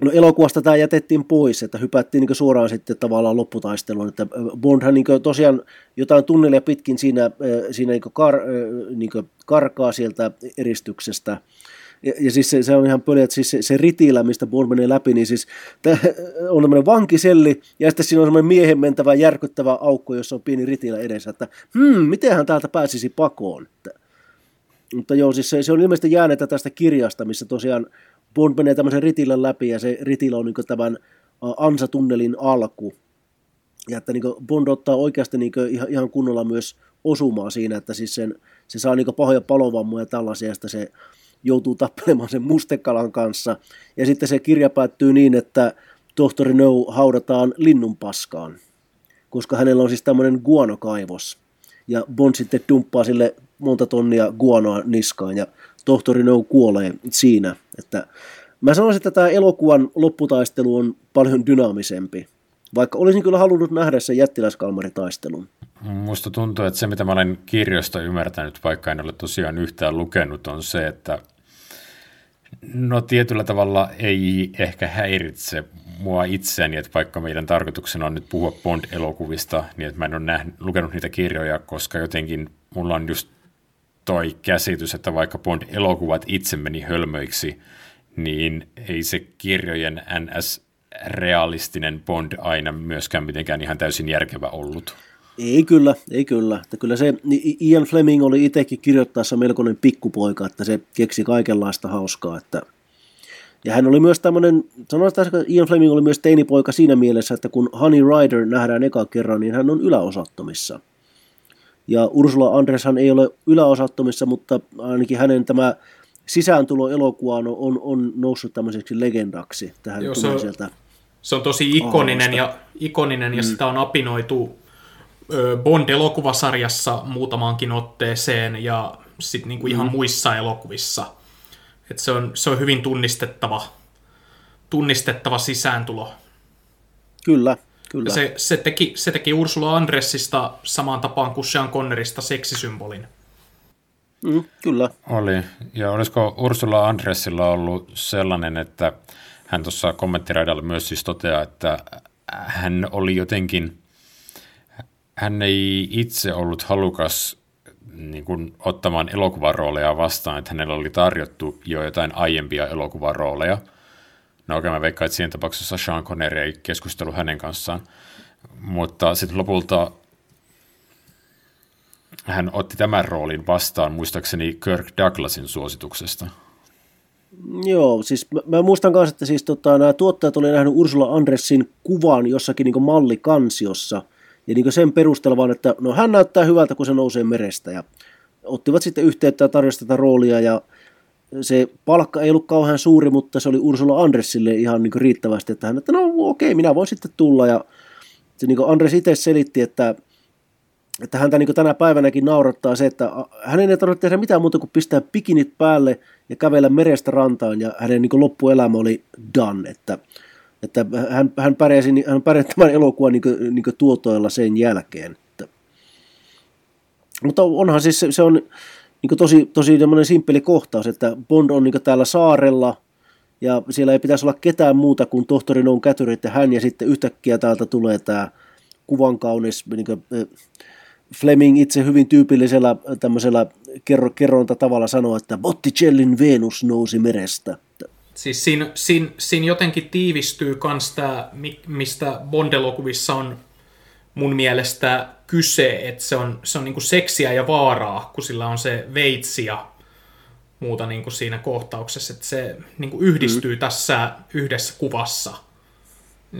No elokuvasta tämä jätettiin pois, että hypättiin niin suoraan sitten tavallaan lopputaisteluun, että Bondhan niin tosiaan jotain tunnelia pitkin siinä, siinä niin kar, niin karkaa sieltä eristyksestä, ja, ja siis se, se on ihan pöliä, että siis se, se ritilä, mistä Bond menee läpi, niin siis on tämmöinen vankiselli, ja sitten siinä on semmoinen miehen mentävä järkyttävä aukko, jossa on pieni ritilä edessä, että hmm, miten hän täältä pääsisi pakoon. Mutta joo, siis se, se on ilmeisesti jäänetä tästä kirjasta, missä tosiaan Bond menee tämmöisen ritilän läpi ja se ritila on niin tämän ansatunnelin alku. Ja että niin Bond ottaa oikeasti niin ihan, ihan kunnolla myös osumaa siinä, että siis sen, se saa niin pahoja palovammoja ja tällaisia, ja se joutuu tappelemaan sen mustekalan kanssa. Ja sitten se kirja päättyy niin, että tohtori No haudataan linnun paskaan, koska hänellä on siis tämmöinen guanokaivos. Ja Bond sitten dumppaa sille monta tonnia guanoa niskaan, ja tohtori No kuolee siinä. Että mä sanoisin, että tämä elokuvan lopputaistelu on paljon dynaamisempi, vaikka olisin kyllä halunnut nähdä sen jättiläiskalmaritaistelun. Musta tuntuu, että se mitä mä olen kirjoista ymmärtänyt, vaikka en ole tosiaan yhtään lukenut, on se, että no tietyllä tavalla ei ehkä häiritse mua itseäni, että vaikka meidän tarkoituksena on nyt puhua Bond-elokuvista, niin että mä en ole nähnyt, lukenut niitä kirjoja, koska jotenkin mulla on just toi käsitys, että vaikka Bond-elokuvat itse meni hölmöiksi, niin ei se kirjojen NS-realistinen Bond aina myöskään mitenkään ihan täysin järkevä ollut. Ei kyllä, ei kyllä. Että kyllä se Ian Fleming oli itsekin kirjoittaessa melkoinen pikkupoika, että se keksi kaikenlaista hauskaa. Että ja hän oli myös tämmöinen, sanotaan, että Ian Fleming oli myös teinipoika siinä mielessä, että kun Honey Rider nähdään eka kerran, niin hän on yläosattomissa. Ja Ursula Andreshan ei ole yläosattomissa, mutta ainakin hänen tämä sisääntulo elokuvaan on, on, noussut tämmöiseksi legendaksi. Tähän Joo, se, on, sieltä se on tosi ikoninen ja, ikoninen ja mm. sitä on apinoitu Bond-elokuvasarjassa muutamaankin otteeseen ja sitten niinku ihan mm. muissa elokuvissa. Et se, on, se on hyvin tunnistettava, tunnistettava sisääntulo. Kyllä, Kyllä. Se, se, teki, se teki Ursula Andressista samaan tapaan kuin Sean Connerista seksisymbolin. Mm, kyllä. Oli. Ja olisiko Ursula Andressilla ollut sellainen, että hän tuossa kommenttiraidalla myös siis toteaa, että hän oli jotenkin, hän ei itse ollut halukas niin kuin, ottamaan elokuvarooleja vastaan, että hänellä oli tarjottu jo jotain aiempia elokuvarooleja – No okei, mä veikkaan, että siinä tapauksessa Sean Connery ei keskustelu hänen kanssaan. Mutta sitten lopulta hän otti tämän roolin vastaan, muistaakseni Kirk Douglasin suosituksesta. Joo, siis mä, mä muistan myös, että siis tota, nämä tuottajat olivat nähnyt Ursula Andressin kuvan jossakin niin mallikansiossa, ja niin sen perusteella vaan, että no hän näyttää hyvältä, kun se nousee merestä, ja ottivat sitten yhteyttä ja tarjosi tätä roolia, ja se palkka ei ollut kauhean suuri, mutta se oli Ursula Andressille ihan niin riittävästi, että hän, että no okei, minä voin sitten tulla, ja se niin Andres itse selitti, että että häntä niin tänä päivänäkin naurattaa se, että hänen ei tarvitse tehdä mitään muuta kuin pistää pikinit päälle ja kävellä merestä rantaan, ja hänen niin loppuelämä oli done, että, että hän, hän, pärjäsi, hän pärjäsi tämän elokuvan niin kuin, niin kuin tuotoilla sen jälkeen. Että. Mutta onhan siis se, se on niin tosi, tosi simppeli kohtaus, että Bond on niin täällä saarella, ja siellä ei pitäisi olla ketään muuta kuin tohtori on kätyrit ja hän, ja sitten yhtäkkiä täältä tulee tämä kuvan kaunis niin kuin, Fleming itse hyvin tyypillisellä tämmöisellä kerro, kerronta tavalla sanoo, että Botticellin Venus nousi merestä. Siis siinä, siinä, siinä jotenkin tiivistyy myös tämä, mistä Bond-elokuvissa on mun mielestä kyse, että se on, se on niinku seksiä ja vaaraa, kun sillä on se veitsi ja muuta niinku siinä kohtauksessa, että se niinku yhdistyy mm. tässä yhdessä kuvassa.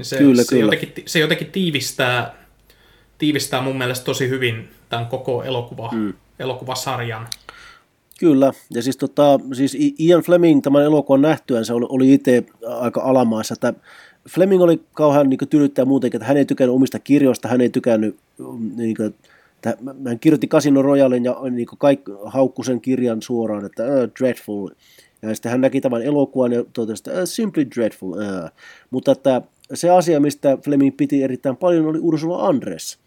Se, kyllä, se, kyllä. Jotenkin, se jotenkin tiivistää tiivistää mun mielestä tosi hyvin tämän koko elokuva, mm. elokuvasarjan. Kyllä, ja siis, tota, siis Ian Fleming tämän elokuvan nähtyään se oli, oli itse aika alamaissa, että Fleming oli kauhean niin tylyttää muutenkin, että hän ei tykännyt omista kirjoista, hän ei tykännyt, niin kuin, että hän kirjoitti Casino Royalin ja niin kaik, haukku sen kirjan suoraan, että uh, dreadful, ja sitten hän näki tämän elokuvan ja totesi, että uh, simply dreadful, uh. mutta että se asia, mistä Fleming piti erittäin paljon, oli Ursula Andres,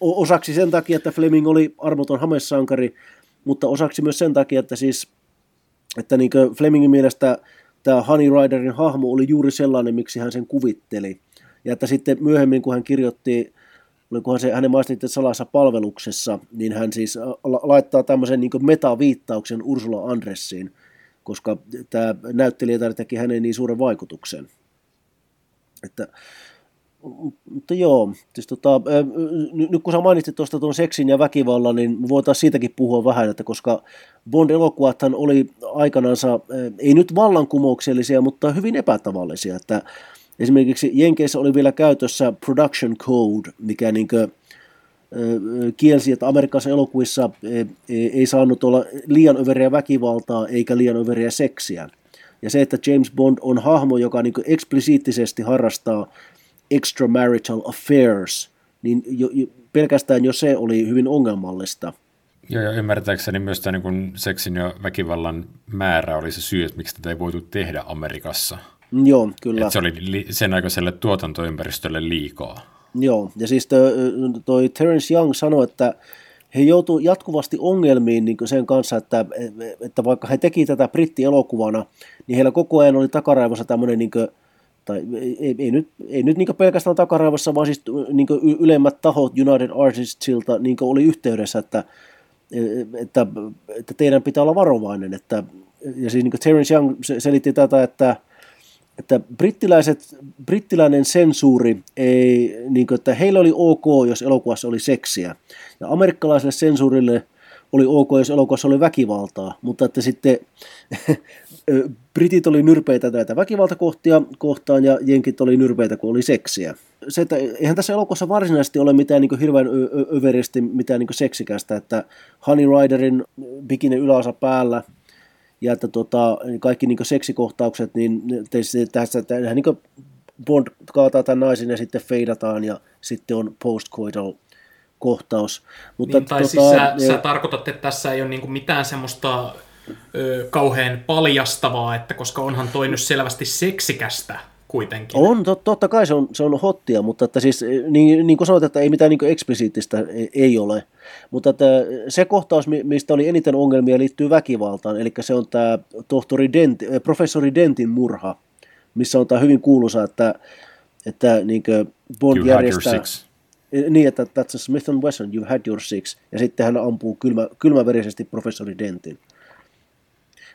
Osaksi sen takia, että Fleming oli armoton hamessankari, mutta osaksi myös sen takia, että siis että niin Flemingin mielestä tämä Honey Riderin hahmo oli juuri sellainen, miksi hän sen kuvitteli. Ja että sitten myöhemmin, kun hän kirjoitti, olikohan se hänen maistin salassa palveluksessa, niin hän siis laittaa tämmöisen niin metaviittauksen Ursula Andressiin, koska tämä näyttelijä teki hänen niin suuren vaikutuksen. Että mutta joo, siis tota, nyt kun sä mainitsit tuosta tuon seksin ja väkivallan, niin voitaisiin siitäkin puhua vähän, että koska Bond-elokuvathan oli aikanansa, ei nyt vallankumouksellisia, mutta hyvin epätavallisia, että esimerkiksi Jenkeissä oli vielä käytössä production code, mikä niin kuin, kielsi, että Amerikassa elokuvissa ei saanut olla liian överiä väkivaltaa eikä liian överiä seksiä. Ja se, että James Bond on hahmo, joka niin eksplisiittisesti harrastaa extramarital affairs, niin jo, jo, pelkästään jo se oli hyvin ongelmallista. Joo, ja ymmärtääkseni myös tämä niin seksin ja väkivallan määrä oli se syy, että miksi tätä ei voitu tehdä Amerikassa. Joo, kyllä. Että se oli li- sen aikaiselle tuotantoympäristölle liikaa. Joo, ja siis toi, toi Terence Young sanoi, että he joutuivat jatkuvasti ongelmiin niin sen kanssa, että, että vaikka he teki tätä brittielokuvana, niin heillä koko ajan oli takaraivossa tämmöinen niin tai ei, ei nyt, ei nyt niin pelkästään takaraivossa, vaan siis niin ylemmät tahot United Artistsilta niin oli yhteydessä, että, että, että teidän pitää olla varovainen. Että, ja siis niin Terence Young selitti tätä, että, että brittiläiset, brittiläinen sensuuri, ei, niin kuin, että heillä oli ok, jos elokuvassa oli seksiä. Ja amerikkalaiselle sensuurille oli ok, jos elokuvassa oli väkivaltaa, mutta että sitten [LAUGHS] britit oli nyrpeitä näitä väkivaltakohtia kohtaan ja jenkit oli nyrpeitä, kun oli seksiä. Se, että eihän tässä elokuvassa varsinaisesti ole mitään niin hirveän överisti mitään niin seksikästä, että Honey Riderin bikini yläosa päällä ja että tota, kaikki niin seksikohtaukset, niin tässä niin Bond kaataa tämän naisen ja sitten feidataan ja sitten on postcoital kohtaus. Mutta, niin, tai tota, siis sä, ja... sä tarkoitat, että tässä ei ole niin mitään semmoista ö, kauhean paljastavaa, että koska onhan toi nyt selvästi seksikästä kuitenkin. On, tot, totta kai se on, se on hottia, mutta että siis, niin, niin kuin sanoit, että ei mitään niin eksplisiittistä ei, ei ole. Mutta että se kohtaus, mistä oli eniten ongelmia, liittyy väkivaltaan, eli se on tämä tohtori Dent, professori Dentin murha, missä on tämä hyvin kuuluisa, että, että niin Bond you järjestää... Niin, että that's a Smith Wesson, you've had your six. Ja sitten hän ampuu kylmä, kylmäverisesti professori Dentin.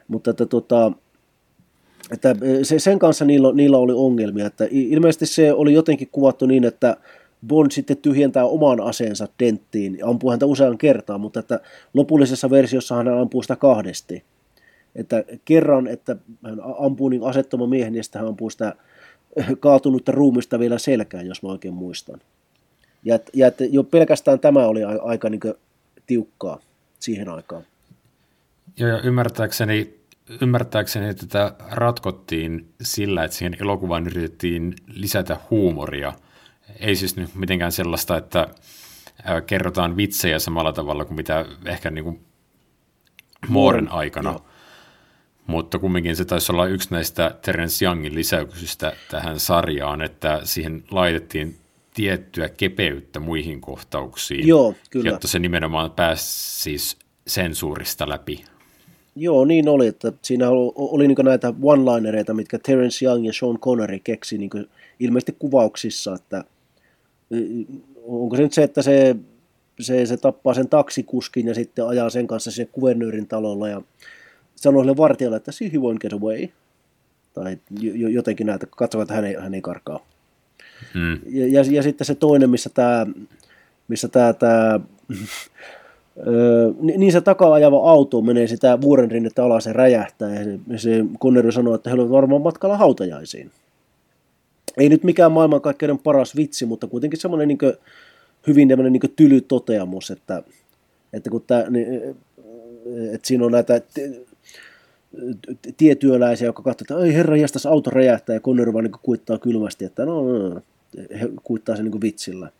Mutta että tota, että se, sen kanssa niillä, niillä oli ongelmia, että ilmeisesti se oli jotenkin kuvattu niin, että Bond sitten tyhjentää oman aseensa denttiin, ampuu häntä usean kertaan, mutta että lopullisessa versiossa hän ampuu sitä kahdesti. Että kerran, että hän ampuu niin asettoman miehen, ja sitten hän ampuu sitä kaatunutta ruumista vielä selkään, jos mä oikein muistan. Ja, ja että jo pelkästään tämä oli aika niin tiukkaa siihen aikaan. Joo, ja ymmärtääkseni, ymmärtääkseni tätä ratkottiin sillä, että siihen elokuvaan yritettiin lisätä huumoria. Ei siis nyt mitenkään sellaista, että kerrotaan vitsejä samalla tavalla kuin mitä ehkä niin kuin Mooren aikana. Joo. Mutta kumminkin se taisi olla yksi näistä Terence Youngin lisäyksistä tähän sarjaan, että siihen laitettiin tiettyä kepeyttä muihin kohtauksiin, Joo, kyllä. jotta se nimenomaan pääsi siis sensuurista läpi. Joo, niin oli, että siinä oli, oli niin näitä one-linereita, mitkä Terence Young ja Sean Connery keksi niin ilmeisesti kuvauksissa, että onko se nyt se, että se, se, se tappaa sen taksikuskin ja sitten ajaa sen kanssa sinne kuvernöörin talolla ja sanoo sille vartijalle, että see he won't get away. Tai jotenkin näitä, katsovat, että hän ei, hän ei karkaa. Ja, ja, ja, sitten se toinen, missä tämä missä tämä, tämä [LAUGHS] niin se takaa ajava auto menee sitä vuorenrinnettä alas ja räjähtää ja se, se Connery sanoo, että he ovat varmaan matkalla hautajaisiin. Ei nyt mikään maailmankaikkeuden paras vitsi, mutta kuitenkin semmoinen niin hyvin tämmöinen niin tyly toteamus, että, että kun tämä, niin, että siinä on näitä tietyöläisiä, jotka katsovat, että ei herra jästäs auto räjähtää ja Connery vaan niin kuittaa kylmästi, että no, no, no he kuittaa sen niin vitsillä.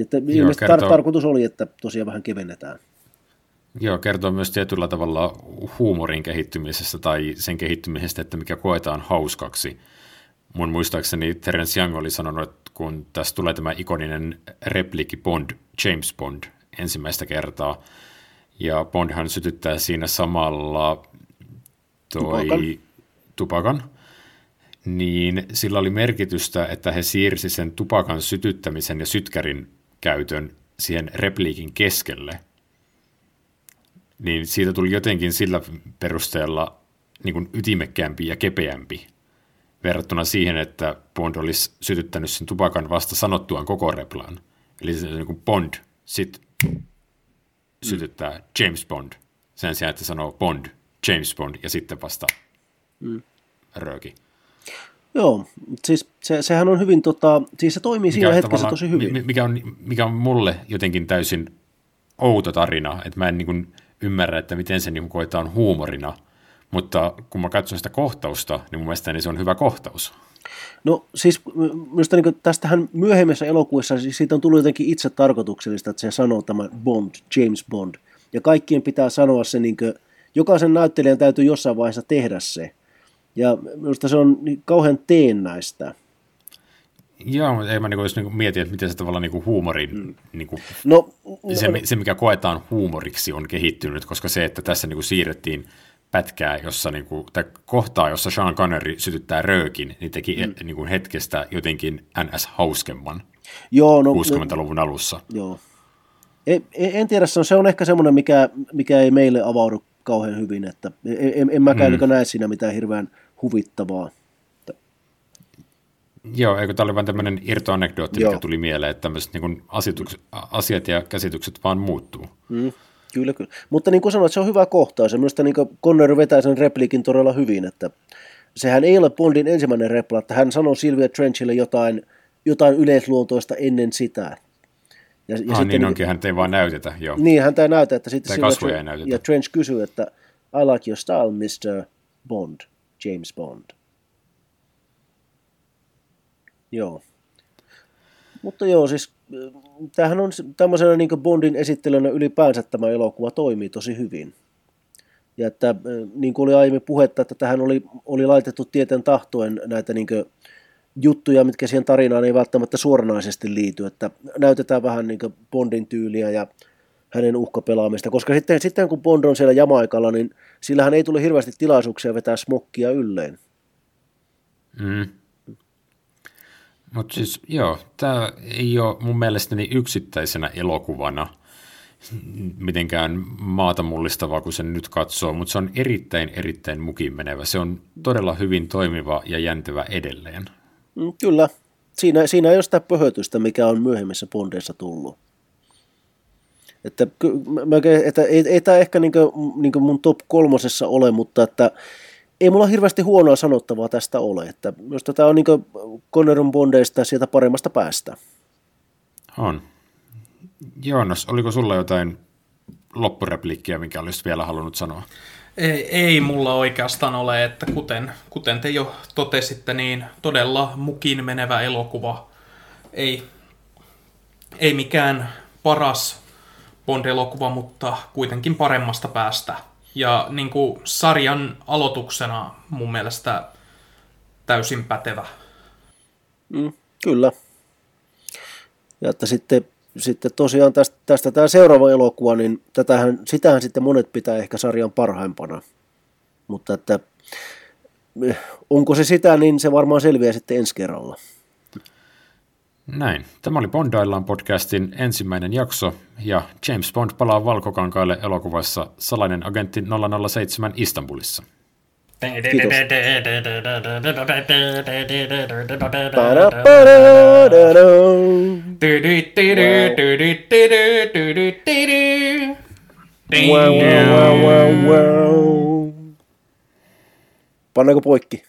Että Joo, ilmeisesti kertoo... tar- tarkoitus oli, että tosiaan vähän kevennetään. Joo, kertoo myös tietyllä tavalla huumorin kehittymisestä tai sen kehittymisestä, että mikä koetaan hauskaksi. Mun muistaakseni Terence Young oli sanonut, että kun tässä tulee tämä ikoninen repliikki Bond, James Bond, ensimmäistä kertaa, ja Bondhan sytyttää siinä samalla toi tupakan, tupakan niin sillä oli merkitystä, että he siirsi sen tupakan sytyttämisen ja sytkärin käytön siihen repliikin keskelle. Niin siitä tuli jotenkin sillä perusteella niin kuin ytimekkäämpi ja kepeämpi verrattuna siihen, että Bond olisi sytyttänyt sen tupakan vasta sanottuaan koko replaan. Eli se niin kuin Bond sit sytyttää mm. James Bond sen sijaan, että sanoo Bond, James Bond ja sitten vasta mm. rööki. Joo, siis se, sehän on hyvin, tota, siis se toimii siinä hetkessä tosi hyvin. Mikä on, mikä on mulle jotenkin täysin outo tarina, että mä en niin kuin ymmärrä, että miten se niin koetaan huumorina, mutta kun mä katson sitä kohtausta, niin mun mielestä niin se on hyvä kohtaus. No siis minusta niin tästähän myöhemmissä elokuvissa siis siitä on tullut jotenkin itse tarkoituksellista, että se sanoo tämä Bond, James Bond. Ja kaikkien pitää sanoa se, niin kuin, jokaisen näyttelijän täytyy jossain vaiheessa tehdä se. Ja minusta se on niin kauhean teennäistä. Joo, mutta ei mä niinku, jos niinku mietin, että miten se tavallaan niinku huumorin, mm. niinku, no, se, no, se, mikä koetaan huumoriksi on kehittynyt, koska se, että tässä niinku siirrettiin pätkää, jossa niinku, tai kohtaa, jossa Sean Connery sytyttää röökin, niin teki mm. niinku hetkestä jotenkin NS hauskemman Joo, no, 60-luvun alussa. Joo. En, en tiedä, se on, se on ehkä semmoinen, mikä, mikä ei meille avaudu kauhean hyvin, että en, en, en mäkään mm. Niin näe siinä mitään hirveän huvittavaa. Joo, eikö tämä oli vain tämmöinen irtoanekdootti, mikä tuli mieleen, että tämmöiset niin asiat ja käsitykset vaan muuttuu. Mm, kyllä, kyllä. Mutta niin kuin sanoit, se on hyvä kohtaus. Ja minusta niin Connery vetää sen repliikin todella hyvin, että sehän ei ole Bondin ensimmäinen repla, että hän sanoo Sylvia Trenchille jotain, jotain yleisluontoista ennen sitä. Ja, ja ah, sitten, niin onkin, hän ei vaan näytetä, joo. Niin, hän ei näytä, että sitten Sylvia, ei näytetä. ja Trench kysyy, että I like your style, Mr. Bond. James Bond. Joo. Mutta joo, siis tämähän on tämmöisenä niin Bondin esittelynä ylipäänsä tämä elokuva toimii tosi hyvin. Ja että niin kuin oli aiemmin puhetta, että tähän oli, oli laitettu tieten tahtoen näitä niin juttuja, mitkä siihen tarinaan ei välttämättä suoranaisesti liity, että näytetään vähän niin Bondin tyyliä ja hänen uhkapelaamista, koska sitten, sitten kun Bond on siellä Jamaikalla, niin sillähän ei tule hirveästi tilaisuuksia vetää smokkia ylleen. Mm. Mutta siis joo, tämä ei ole mun mielestäni yksittäisenä elokuvana mitenkään maata mullistavaa, kun sen nyt katsoo, mutta se on erittäin, erittäin mukin menevä. Se on todella hyvin toimiva ja jäntevä edelleen. Mm, kyllä. Siinä, siinä ei ole sitä pöhötystä, mikä on myöhemmissä bondeissa tullut. Että, mä, että ei, ei tämä ehkä niin kuin, niin kuin mun top kolmosessa ole, mutta että ei mulla hirveästi huonoa sanottavaa tästä ole. Että minusta tämä on niin Conneron bondeista sieltä paremmasta päästä. On. Joonas, oliko sulla jotain loppurepliikkiä, minkä olisit vielä halunnut sanoa? Ei, ei mulla oikeastaan ole, että kuten, kuten te jo totesitte, niin todella mukin menevä elokuva. Ei, ei mikään paras Bond-elokuva, mutta kuitenkin paremmasta päästä. Ja niin kuin sarjan aloituksena mun mielestä täysin pätevä. Mm, kyllä. Ja että sitten, sitten tosiaan tästä, tästä tämä seuraava elokuva, niin tätähän, sitähän sitten monet pitää ehkä sarjan parhaimpana. Mutta että eh, onko se sitä, niin se varmaan selviää sitten ensi kerralla. Näin. Tämä oli Bondaillaan podcastin ensimmäinen jakso, ja James Bond palaa valkokankaille elokuvassa Salainen agentti 007 Istanbulissa. Kiitos. Pannaanko poikki?